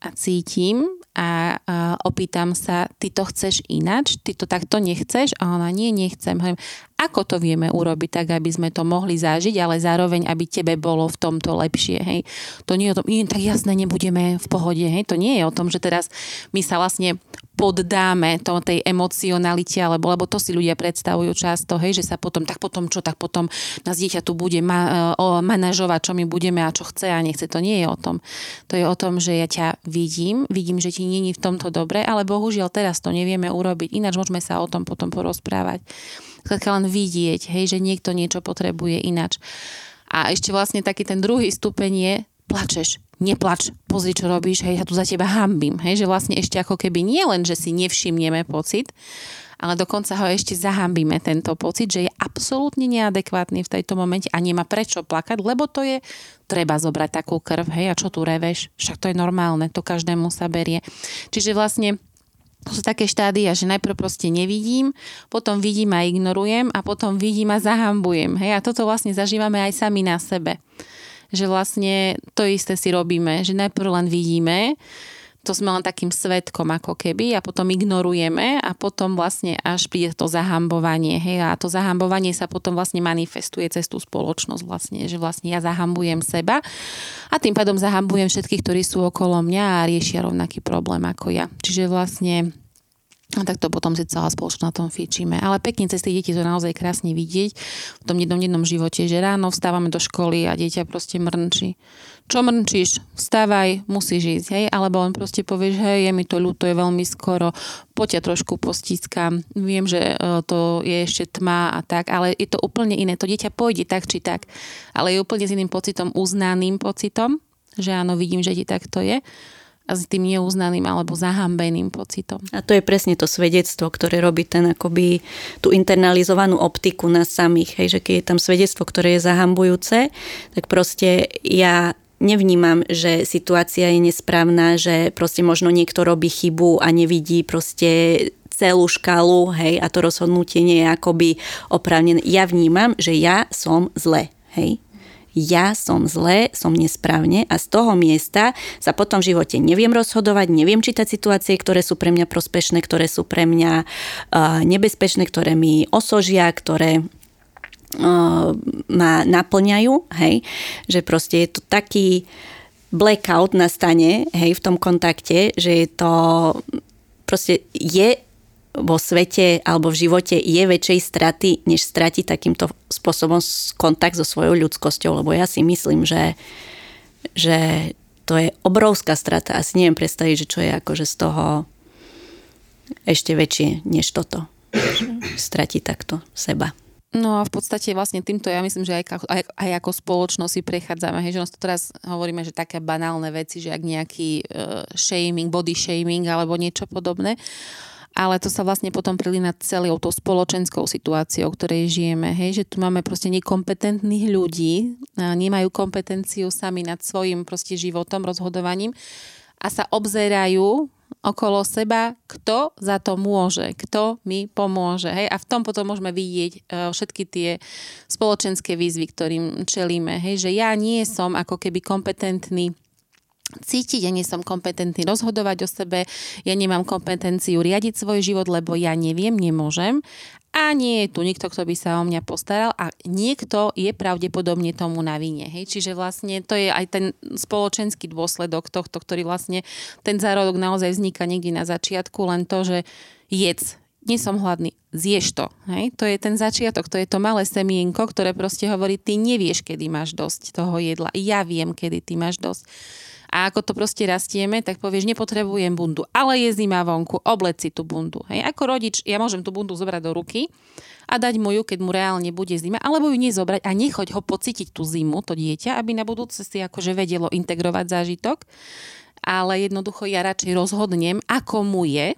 a cítim a, a opýtam sa, ty to chceš inač, ty to takto nechceš? A ona, nie, nechcem. Hovorím, ako to vieme urobiť tak, aby sme to mohli zažiť, ale zároveň, aby tebe bolo v tomto lepšie, hej. To nie je o tom, tak jasné, nebudeme v pohode, hej. To nie je o tom, že teraz my sa vlastne poddáme to, tej emocionalite, alebo lebo to si ľudia predstavujú často, hej, že sa potom, tak potom čo, tak potom nás dieťa tu bude ma, o, manažovať, čo my budeme a čo chce a nechce. To nie je o tom. To je o tom, že ja ťa vidím, vidím, že ti není v tomto dobre, ale bohužiaľ teraz to nevieme urobiť. Ináč môžeme sa o tom potom porozprávať. Skladka len vidieť, hej, že niekto niečo potrebuje inač. A ešte vlastne taký ten druhý stupeň je, plačeš, neplač, pozri, čo robíš, hej, ja tu za teba hambím, hej, že vlastne ešte ako keby nie len, že si nevšimneme pocit, ale dokonca ho ešte zahambíme tento pocit, že je absolútne neadekvátny v tejto momente a nemá prečo plakať, lebo to je treba zobrať takú krv, hej, a čo tu reveš, však to je normálne, to každému sa berie. Čiže vlastne to sú také štádia, že najprv proste nevidím, potom vidím a ignorujem a potom vidím a zahambujem. Hej? A toto vlastne zažívame aj sami na sebe že vlastne to isté si robíme, že najprv len vidíme, to sme len takým svetkom ako keby a potom ignorujeme a potom vlastne až príde to zahambovanie. Hej, a to zahambovanie sa potom vlastne manifestuje cez tú spoločnosť vlastne, že vlastne ja zahambujem seba a tým pádom zahambujem všetkých, ktorí sú okolo mňa a riešia rovnaký problém ako ja. Čiže vlastne a tak to potom si celá spoločnosť na tom fičíme. Ale pekne cez tých detí to naozaj krásne vidieť v tom jednom jednom živote, že ráno vstávame do školy a dieťa proste mrnčí. Čo mrnčíš? Vstávaj, musíš ísť, hej? Alebo on proste povie, že hej, je mi to ľúto, je veľmi skoro, poďa trošku postískam, viem, že e, to je ešte tma a tak, ale je to úplne iné. To dieťa pôjde tak či tak, ale je úplne s iným pocitom, uznaným pocitom, že áno, vidím, že ti takto je a s tým neuznaným alebo zahambeným pocitom. A to je presne to svedectvo, ktoré robí ten akoby tú internalizovanú optiku nás samých, hej, že keď je tam svedectvo, ktoré je zahambujúce, tak proste ja nevnímam, že situácia je nesprávna, že proste možno niekto robí chybu a nevidí proste celú škálu, hej, a to rozhodnutie nie je akoby oprávnené. Ja vnímam, že ja som zle, hej ja som zlé, som nesprávne a z toho miesta sa potom v živote neviem rozhodovať, neviem čítať situácie, ktoré sú pre mňa prospešné, ktoré sú pre mňa uh, nebezpečné, ktoré mi osožia, ktoré uh, ma naplňajú, hej, že proste je to taký blackout nastane, hej, v tom kontakte, že je to proste je vo svete alebo v živote je väčšej straty, než stratiť takýmto spôsobom kontakt so svojou ľudskosťou, lebo ja si myslím, že, že to je obrovská strata. Asi neviem predstaviť, že čo je akože z toho ešte väčšie než toto. Stratiť takto seba. No a v podstate vlastne týmto ja myslím, že aj, aj, aj ako spoločnosť si prechádzame. Hej, že nás to teraz hovoríme, že také banálne veci, že ak nejaký uh, shaming, body shaming alebo niečo podobné ale to sa vlastne potom prilína celou tou spoločenskou situáciou, ktorej žijeme. Hej? Že tu máme proste nekompetentných ľudí, nemajú kompetenciu sami nad svojim proste životom, rozhodovaním a sa obzerajú okolo seba, kto za to môže, kto mi pomôže. Hej? A v tom potom môžeme vidieť e, všetky tie spoločenské výzvy, ktorým čelíme. Hej? Že ja nie som ako keby kompetentný cítiť, ja nie som kompetentný rozhodovať o sebe, ja nemám kompetenciu riadiť svoj život, lebo ja neviem, nemôžem a nie je tu nikto, kto by sa o mňa postaral a niekto je pravdepodobne tomu na vine. Hej? Čiže vlastne to je aj ten spoločenský dôsledok tohto, ktorý vlastne ten zárodok naozaj vzniká niekde na začiatku, len to, že jedz, nie som hladný, zješ to. Hej? To je ten začiatok, to je to malé semienko, ktoré proste hovorí, ty nevieš, kedy máš dosť toho jedla. Ja viem, kedy ty máš dosť a ako to proste rastieme, tak povieš, nepotrebujem bundu, ale je zima vonku, oblec si tú bundu. Hej. Ako rodič, ja môžem tú bundu zobrať do ruky a dať mu ju, keď mu reálne bude zima, alebo ju nezobrať a nechoď ho pocítiť tú zimu, to dieťa, aby na budúce si akože vedelo integrovať zážitok. Ale jednoducho ja radšej rozhodnem, ako mu je,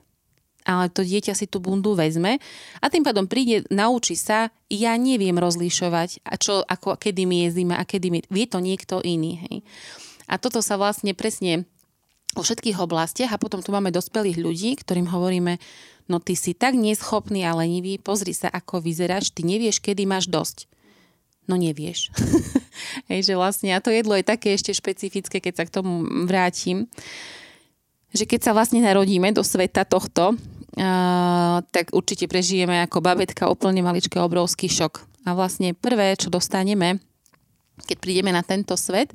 ale to dieťa si tú bundu vezme a tým pádom príde, naučí sa, ja neviem rozlišovať, a čo, ako, kedy mi je zima a kedy mi... Vie to niekto iný. Hej. A toto sa vlastne presne vo všetkých oblastiach a potom tu máme dospelých ľudí, ktorým hovoríme, no ty si tak neschopný a lenivý, pozri sa, ako vyzeráš, ty nevieš, kedy máš dosť. No nevieš. Hej, že vlastne, a to jedlo je také ešte špecifické, keď sa k tomu vrátim, že keď sa vlastne narodíme do sveta tohto, uh, tak určite prežijeme ako babetka úplne maličký obrovský šok. A vlastne prvé, čo dostaneme, keď prídeme na tento svet,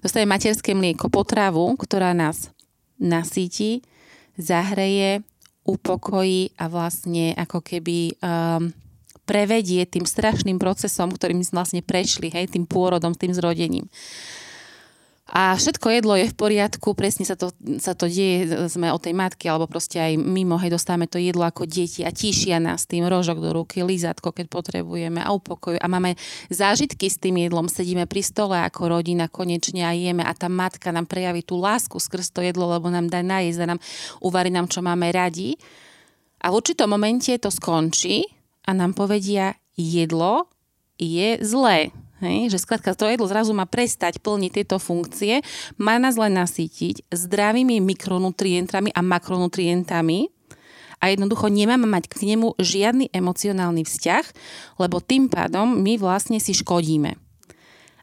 dostaneme materské mlieko, potravu, ktorá nás nasíti, zahreje, upokojí a vlastne ako keby um, prevedie tým strašným procesom, ktorým sme vlastne prešli, hej, tým pôrodom, tým zrodením. A všetko jedlo je v poriadku, presne sa to, sa to deje, sme o tej matky, alebo proste aj mimo, hej, dostávame to jedlo ako deti a tíšia nás tým rožok do ruky, lízatko, keď potrebujeme a upokoju. A máme zážitky s tým jedlom, sedíme pri stole ako rodina konečne a jeme a tá matka nám prejaví tú lásku skrz to jedlo, lebo nám dá najesť a nám uvarí nám, čo máme radi. A v určitom momente to skončí a nám povedia, jedlo je zlé Hej, že skladka to jedlo zrazu má prestať plniť tieto funkcie, má nás len nasýtiť zdravými mikronutrientami a makronutrientami a jednoducho nemáme mať k nemu žiadny emocionálny vzťah, lebo tým pádom my vlastne si škodíme.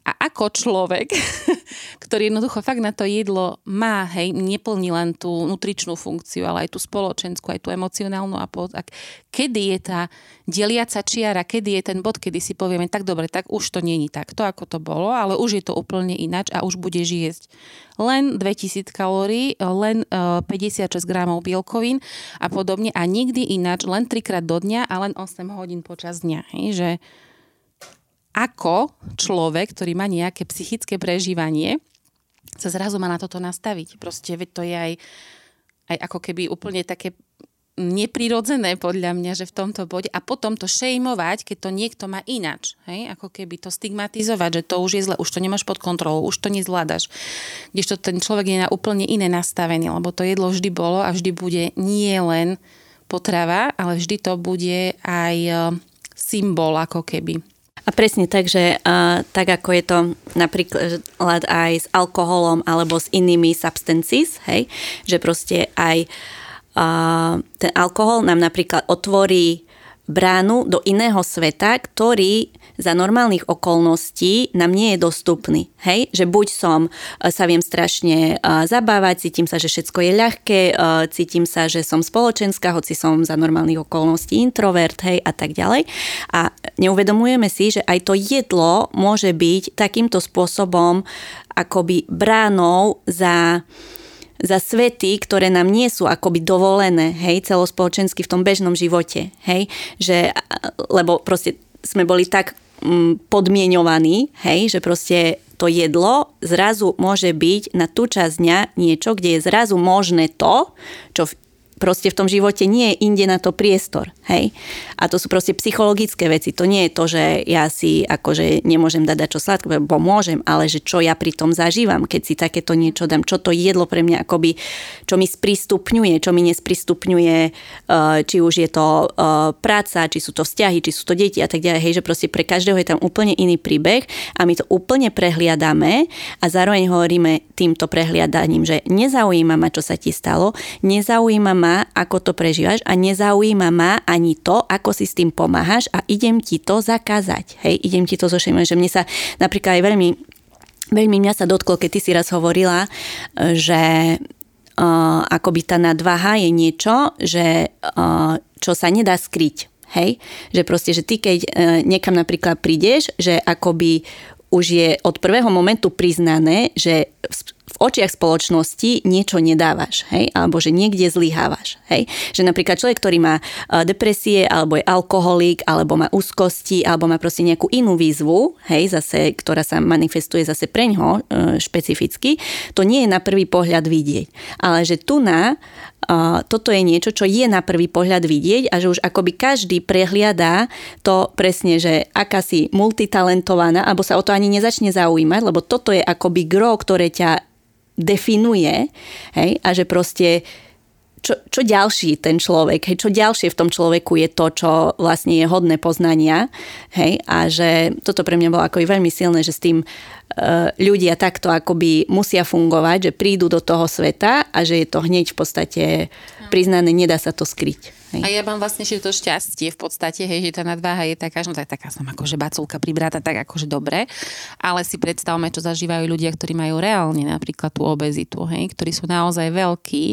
A ako človek, ktorý jednoducho fakt na to jedlo má, hej, neplní len tú nutričnú funkciu, ale aj tú spoločenskú, aj tú emocionálnu a pod, ak, kedy je tá deliaca čiara, kedy je ten bod, kedy si povieme, tak dobre, tak už to není takto, ako to bolo, ale už je to úplne inač a už budeš jesť len 2000 kalórií, len 56 e, gramov bielkovín a podobne a nikdy ináč, len 3 krát do dňa a len 8 hodín počas dňa. Hej, že ako človek, ktorý má nejaké psychické prežívanie, sa zrazu má na toto nastaviť. Proste to je aj, aj ako keby úplne také neprirodzené podľa mňa, že v tomto bode a potom to šejmovať, keď to niekto má inač. Hej? Ako keby to stigmatizovať, že to už je zle, už to nemáš pod kontrolou, už to nezvládaš. Kdežto ten človek je na úplne iné nastavenie, lebo to jedlo vždy bolo a vždy bude nie len potrava, ale vždy to bude aj e, symbol ako keby. A presne tak, že uh, tak ako je to napríklad aj s alkoholom alebo s inými substances, hej, že proste aj uh, ten alkohol nám napríklad otvorí bránu do iného sveta, ktorý za normálnych okolností nám nie je dostupný. Hej? Že buď som e, sa viem strašne e, zabávať, cítim sa, že všetko je ľahké, e, cítim sa, že som spoločenská, hoci som za normálnych okolností introvert, hej, a tak ďalej. A neuvedomujeme si, že aj to jedlo môže byť takýmto spôsobom akoby bránou za za svety, ktoré nám nie sú akoby dovolené, hej, celospoločensky v tom bežnom živote, hej, že, lebo proste sme boli tak mm, podmienovaní, hej, že proste to jedlo zrazu môže byť na tú časť dňa niečo, kde je zrazu možné to, čo v proste v tom živote nie je inde na to priestor, hej. A to sú proste psychologické veci. To nie je to, že ja si akože nemôžem dať čo sladké, bo môžem, ale že čo ja pri tom zažívam, keď si takéto niečo dám, čo to jedlo pre mňa akoby, čo mi sprístupňuje, čo mi nesprístupňuje, eh, či už je to eh, práca, či sú to vzťahy, či sú to deti a tak ďalej, hej, že proste pre každého je tam úplne iný príbeh a my to úplne prehliadame a zároveň hovoríme týmto prehliadaním, že nezaujíma ma, čo sa ti stalo, nezaujíma ma ma, ako to prežívaš a nezaujíma ma ani to, ako si s tým pomáhaš a idem ti to zakázať. Hej, idem ti to zošemovať, že mne sa napríklad aj veľmi, veľmi mňa sa dotklo, keď ty si raz hovorila, že uh, akoby tá nadvaha je niečo, že uh, čo sa nedá skryť. Hej? Že proste, že ty keď uh, niekam napríklad prídeš, že akoby už je od prvého momentu priznané, že v očiach spoločnosti niečo nedávaš, hej, alebo že niekde zlyhávaš, hej. Že napríklad človek, ktorý má e, depresie, alebo je alkoholík, alebo má úzkosti, alebo má proste nejakú inú výzvu, hej, zase, ktorá sa manifestuje zase preňho e, špecificky, to nie je na prvý pohľad vidieť. Ale že tu na Uh, toto je niečo, čo je na prvý pohľad vidieť a že už akoby každý prehliadá to presne, že aká si multitalentovaná, alebo sa o to ani nezačne zaujímať, lebo toto je akoby gro, ktoré ťa definuje, hej, a že proste čo, čo ďalší ten človek, hej, čo ďalšie v tom človeku je to, čo vlastne je hodné poznania, hej, a že toto pre mňa bolo ako veľmi silné, že s tým uh, ľudia takto akoby musia fungovať, že prídu do toho sveta a že je to hneď v podstate priznané, nedá sa to skryť. Hej. A ja mám vlastne že to šťastie v podstate, hej, že tá nadváha je taká, že no tak taká som akože baculka pribráta, tak akože dobre, ale si predstavme, čo zažívajú ľudia, ktorí majú reálne napríklad tú obezitu, hej, ktorí sú naozaj veľkí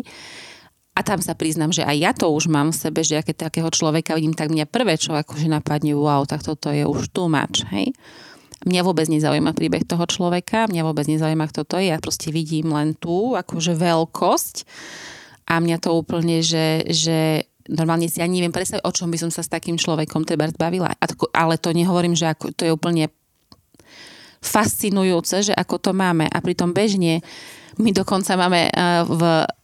a tam sa priznám, že aj ja to už mám v sebe, že keď takého človeka vidím, tak mňa prvé, čo akože napadne, wow, tak toto je už too hej. Mňa vôbec nezaujíma príbeh toho človeka, mňa vôbec nezaujíma, kto to je, ja proste vidím len tú akože veľkosť a mňa to úplne, že, že normálne si ani neviem predstaviť, o čom by som sa s takým človekom treba bavila. Ale to nehovorím, že ako, to je úplne fascinujúce, že ako to máme. A pritom bežne my dokonca máme v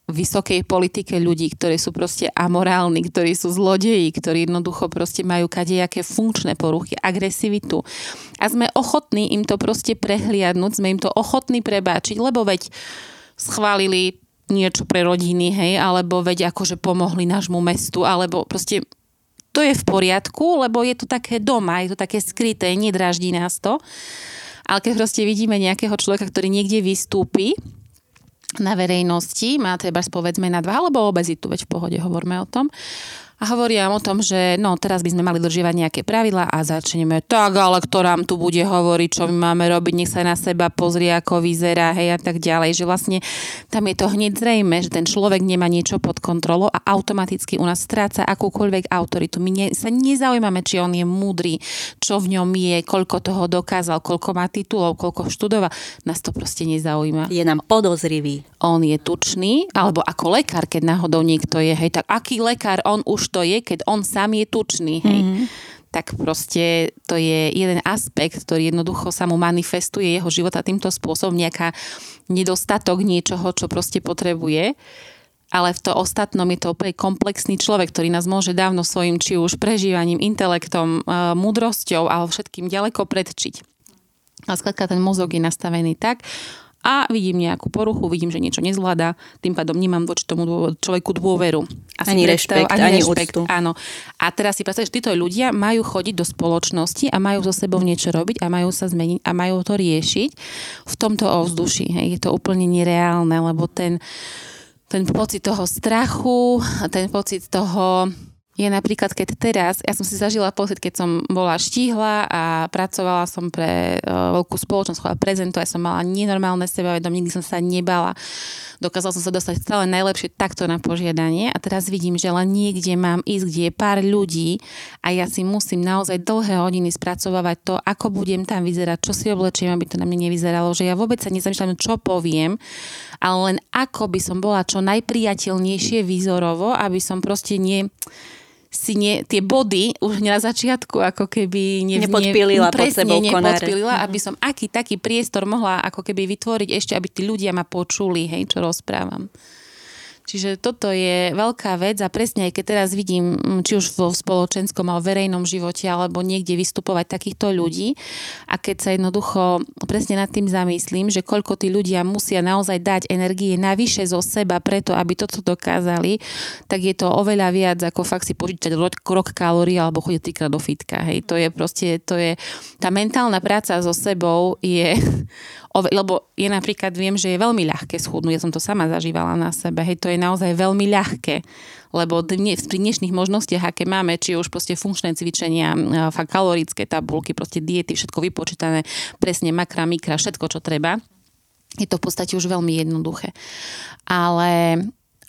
vysokej politike ľudí, ktorí sú proste amorálni, ktorí sú zlodeji, ktorí jednoducho proste majú kadejaké funkčné poruchy, agresivitu. A sme ochotní im to proste prehliadnúť, sme im to ochotní prebáčiť, lebo veď schválili niečo pre rodiny, hej, alebo veď akože pomohli nášmu mestu, alebo proste to je v poriadku, lebo je to také doma, je to také skryté, nedráždí nás to. Ale keď proste vidíme nejakého človeka, ktorý niekde vystúpi na verejnosti, má treba povedzme na dva alebo obezitu, veď v pohode hovoríme o tom, a hovoria o tom, že no teraz by sme mali držiavať nejaké pravidla a začneme tak, ale kto nám tu bude hovoriť, čo my máme robiť, nech sa na seba pozrie, ako vyzerá, hej a tak ďalej. Že vlastne tam je to hneď zrejme, že ten človek nemá niečo pod kontrolou a automaticky u nás stráca akúkoľvek autoritu. My ne, sa nezaujímame, či on je múdry, čo v ňom je, koľko toho dokázal, koľko má titulov, koľko študoval. Nás to proste nezaujíma. Je nám podozrivý. On je tučný, alebo ako lekár, keď náhodou niekto je, hej, tak aký lekár on už to je, keď on sám je tučný, hej. Mm-hmm tak proste to je jeden aspekt, ktorý jednoducho sa mu manifestuje jeho života týmto spôsobom, nejaká nedostatok niečoho, čo proste potrebuje. Ale v to ostatnom je to úplne komplexný človek, ktorý nás môže dávno svojim či už prežívaním, intelektom, e, múdrosťou ale všetkým ďaleko predčiť. A skladka ten mozog je nastavený tak, a vidím nejakú poruchu, vidím, že niečo nezvláda, tým pádom nemám voči tomu človeku dôveru. Asi ani predstav, rešpekt, ani, ani rešpekt, úctu. Áno. A teraz si predstav, že títo ľudia majú chodiť do spoločnosti a majú so sebou niečo robiť a majú sa zmeniť a majú to riešiť v tomto ovzduší. Hej. Je to úplne nereálne, lebo ten, ten pocit toho strachu, ten pocit toho je napríklad, keď teraz, ja som si zažila pocit, keď som bola štíhla a pracovala som pre uh, veľkú spoločnosť, chovala prezentu, ja som mala nenormálne sebavedom, nikdy som sa nebala. Dokázala som sa dostať stále najlepšie takto na požiadanie a teraz vidím, že len niekde mám ísť, kde je pár ľudí a ja si musím naozaj dlhé hodiny spracovávať to, ako budem tam vyzerať, čo si oblečiem, aby to na mne nevyzeralo, že ja vôbec sa nezamýšľam, čo poviem, ale len ako by som bola čo najpriateľnejšie výzorovo, aby som proste nie si nie, tie body už na začiatku ako keby ne, nepodpilila ne, pod sebou nepodpilila, konáre. aby som aký taký priestor mohla ako keby vytvoriť ešte, aby tí ľudia ma počuli, hej, čo rozprávam. Čiže toto je veľká vec a presne aj keď teraz vidím, mm, či už vo spoločenskom alebo verejnom živote alebo niekde vystupovať takýchto ľudí a keď sa jednoducho presne nad tým zamyslím, že koľko tí ľudia musia naozaj dať energie navyše zo seba preto, aby toto dokázali, tak je to oveľa viac ako fakt si počítať krok kalórií alebo chodiť týkrát do fitka. Hej. To je proste, to je, tá mentálna práca so sebou je lebo je napríklad, viem, že je veľmi ľahké schudnúť, ja som to sama zažívala na sebe, hej, to je naozaj veľmi ľahké, lebo dnes, pri dnešných možnostiach, aké máme, či už proste funkčné cvičenia, fakt kalorické tabulky, proste diety, všetko vypočítané, presne makra, mikra, všetko, čo treba, je to v podstate už veľmi jednoduché. Ale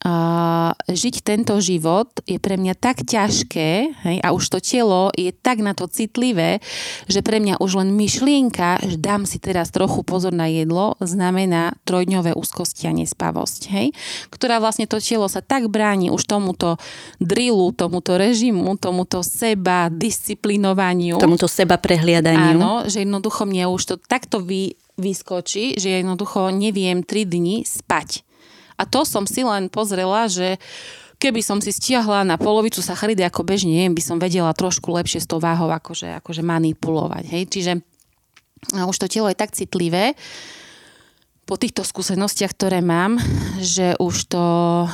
uh, žiť tento život je pre mňa tak ťažké hej, a už to telo je tak na to citlivé, že pre mňa už len myšlienka, že dám si teraz trochu pozor na jedlo, znamená trojdňové úzkosti a nespavosť, hej, ktorá vlastne to telo sa tak bráni už tomuto drillu, tomuto režimu, tomuto seba disciplinovaniu. Tomuto seba prehliadaniu. Áno, že jednoducho mne už to takto vy, vyskočí, že jednoducho neviem 3 dni spať. A to som si len pozrela, že keby som si stiahla na polovicu sacharidy ako bežne by som vedela trošku lepšie s tou váhou akože, akože manipulovať. Hej? Čiže už to telo je tak citlivé, po týchto skúsenostiach, ktoré mám, že už to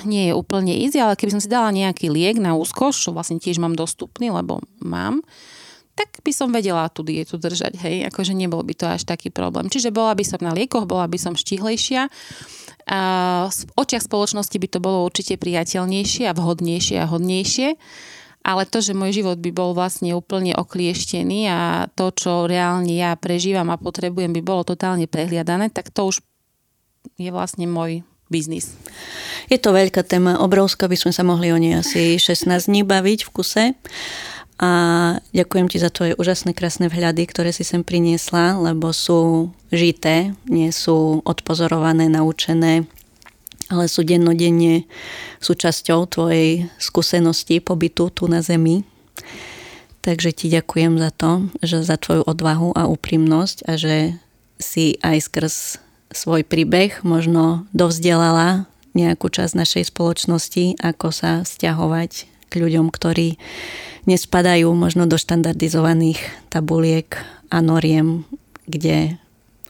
nie je úplne easy, ale keby som si dala nejaký liek na úzkoš, čo vlastne tiež mám dostupný, lebo mám, tak by som vedela tú dietu držať, hej, akože nebol by to až taký problém. Čiže bola by som na liekoch, bola by som štihlejšia v očiach spoločnosti by to bolo určite priateľnejšie a vhodnejšie a hodnejšie, ale to, že môj život by bol vlastne úplne oklieštený a to, čo reálne ja prežívam a potrebujem, by bolo totálne prehliadané, tak to už je vlastne môj biznis. Je to veľká téma, obrovská, by sme sa mohli o nej asi 16 dní baviť v kuse. A ďakujem ti za tvoje úžasné, krásne vhľady, ktoré si sem priniesla, lebo sú žité, nie sú odpozorované, naučené, ale sú dennodenne súčasťou tvojej skúsenosti pobytu tu na Zemi. Takže ti ďakujem za to, že za tvoju odvahu a úprimnosť a že si aj skrz svoj príbeh možno dovzdelala nejakú časť našej spoločnosti, ako sa vzťahovať k ľuďom, ktorí nespadajú možno do štandardizovaných tabuliek a noriem, kde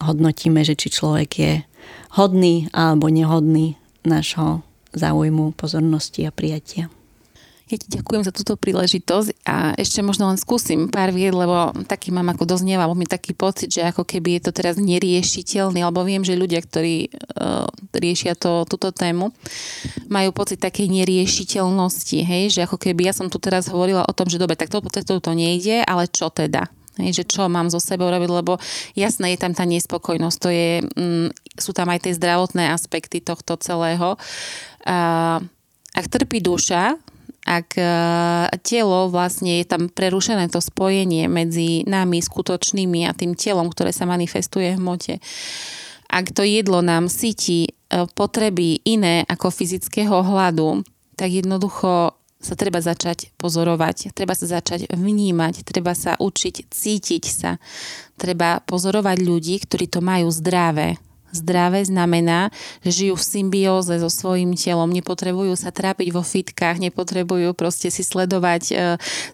hodnotíme, že či človek je hodný alebo nehodný našho záujmu, pozornosti a prijatia. Ja ti ďakujem za túto príležitosť a ešte možno len skúsim pár vied, lebo taký mám ako doznieva, mám taký pocit, že ako keby je to teraz neriešiteľný, alebo viem, že ľudia, ktorí uh, riešia to, túto tému, majú pocit takej neriešiteľnosti, hej, že ako keby ja som tu teraz hovorila o tom, že dobre, tak to, to, to nejde, ale čo teda? Hej, že čo mám so sebou robiť, lebo jasné je tam tá nespokojnosť, to je, mm, sú tam aj tie zdravotné aspekty tohto celého. A, ak trpí duša, ak e, telo vlastne je tam prerušené to spojenie medzi nami skutočnými a tým telom, ktoré sa manifestuje v hmote, ak to jedlo nám síti e, potreby iné ako fyzického hladu, tak jednoducho sa treba začať pozorovať, treba sa začať vnímať, treba sa učiť cítiť sa, treba pozorovať ľudí, ktorí to majú zdravé, Zdravé znamená, že žijú v symbióze so svojím telom, nepotrebujú sa trápiť vo fitkách, nepotrebujú proste si sledovať e,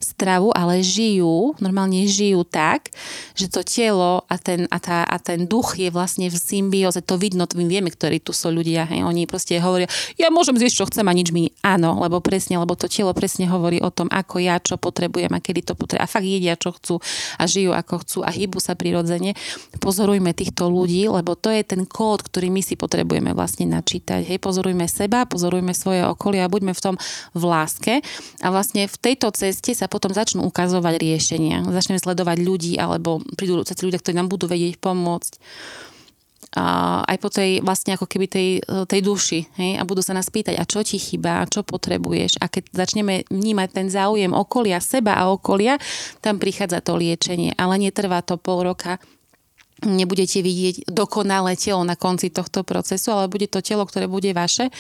stravu, ale žijú, normálne žijú tak, že to telo a ten, a, tá, a ten duch je vlastne v symbióze. To vidno, my vieme, ktorí tu sú ľudia. Hej. Oni proste hovoria, ja môžem zjesť, čo chcem a nič mi áno, lebo presne, lebo to telo presne hovorí o tom, ako ja čo potrebujem a kedy to potrebujem. A fakt jedia, čo chcú a žijú ako chcú a hýbu sa prirodzene. Pozorujme týchto ľudí, lebo to je ten kód, ktorý my si potrebujeme vlastne načítať. Hej, pozorujme seba, pozorujme svoje okolie a buďme v tom v láske. A vlastne v tejto ceste sa potom začnú ukazovať riešenia. Začneme sledovať ľudí alebo prídu cez ľudia, ktorí nám budú vedieť pomôcť a aj po tej vlastne ako keby tej, tej duši hej? a budú sa nás pýtať, a čo ti chýba, čo potrebuješ a keď začneme vnímať ten záujem okolia, seba a okolia, tam prichádza to liečenie, ale netrvá to pol roka, nebudete vidieť dokonalé telo na konci tohto procesu, ale bude to telo, ktoré bude vaše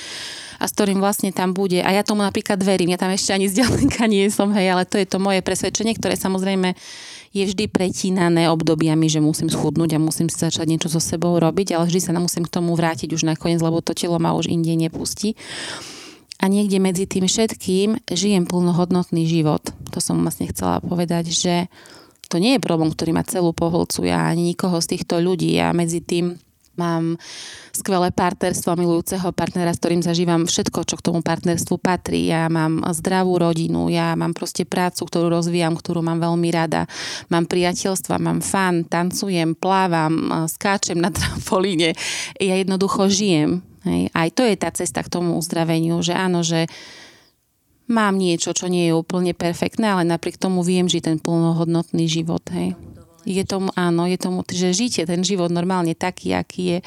a s ktorým vlastne tam bude. A ja tomu napríklad verím, ja tam ešte ani zďaleka nie som, hej, ale to je to moje presvedčenie, ktoré samozrejme je vždy pretínané obdobiami, že musím schudnúť a musím si začať niečo so sebou robiť, ale vždy sa musím k tomu vrátiť už nakoniec, lebo to telo ma už inde nepustí. A niekde medzi tým všetkým žijem plnohodnotný život. To som vlastne chcela povedať, že to nie je problém, ktorý ma celú pohlcuje ani nikoho z týchto ľudí. A medzi tým mám skvelé partnerstvo, milujúceho partnera, s ktorým zažívam všetko, čo k tomu partnerstvu patrí. Ja mám zdravú rodinu, ja mám proste prácu, ktorú rozvíjam, ktorú mám veľmi rada. Mám priateľstva, mám fan, tancujem, plávam, skáčem na trampolíne. Ja jednoducho žijem. Hej. Aj to je tá cesta k tomu uzdraveniu, že áno, že mám niečo, čo nie je úplne perfektné, ale napriek tomu viem žiť ten plnohodnotný život. Hej. Je tomu, áno, je tomu, že žite ten život normálne taký, aký je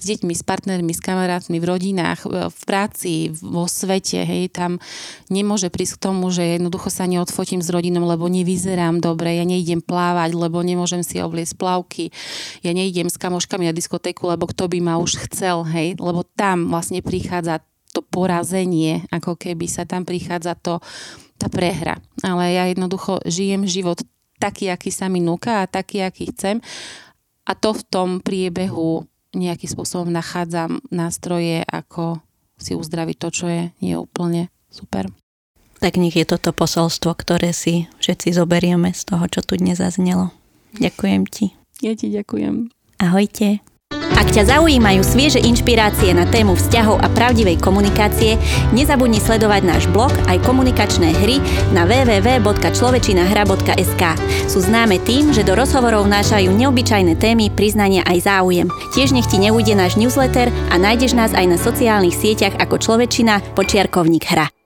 s deťmi, s partnermi, s kamarátmi, v rodinách, v práci, vo svete, hej, tam nemôže prísť k tomu, že jednoducho sa neodfotím s rodinou, lebo nevyzerám dobre, ja neidem plávať, lebo nemôžem si obliecť plavky, ja neidem s kamoškami na diskotéku, lebo kto by ma už chcel, hej, lebo tam vlastne prichádza to porazenie, ako keby sa tam prichádza to, tá prehra. Ale ja jednoducho žijem život taký, aký sa mi núka a taký, aký chcem. A to v tom priebehu nejakým spôsobom nachádzam nástroje, ako si uzdraviť to, čo je nie úplne super. Tak nech je toto posolstvo, ktoré si všetci zoberieme z toho, čo tu dnes zaznelo. Ďakujem ti. Ja ti ďakujem. Ahojte. Ak ťa zaujímajú svieže inšpirácie na tému vzťahov a pravdivej komunikácie, nezabudni sledovať náš blog aj komunikačné hry na www.človečinahra.sk. Sú známe tým, že do rozhovorov vnášajú neobyčajné témy, priznania aj záujem. Tiež nech ti neujde náš newsletter a nájdeš nás aj na sociálnych sieťach ako Človečina počiarkovník hra.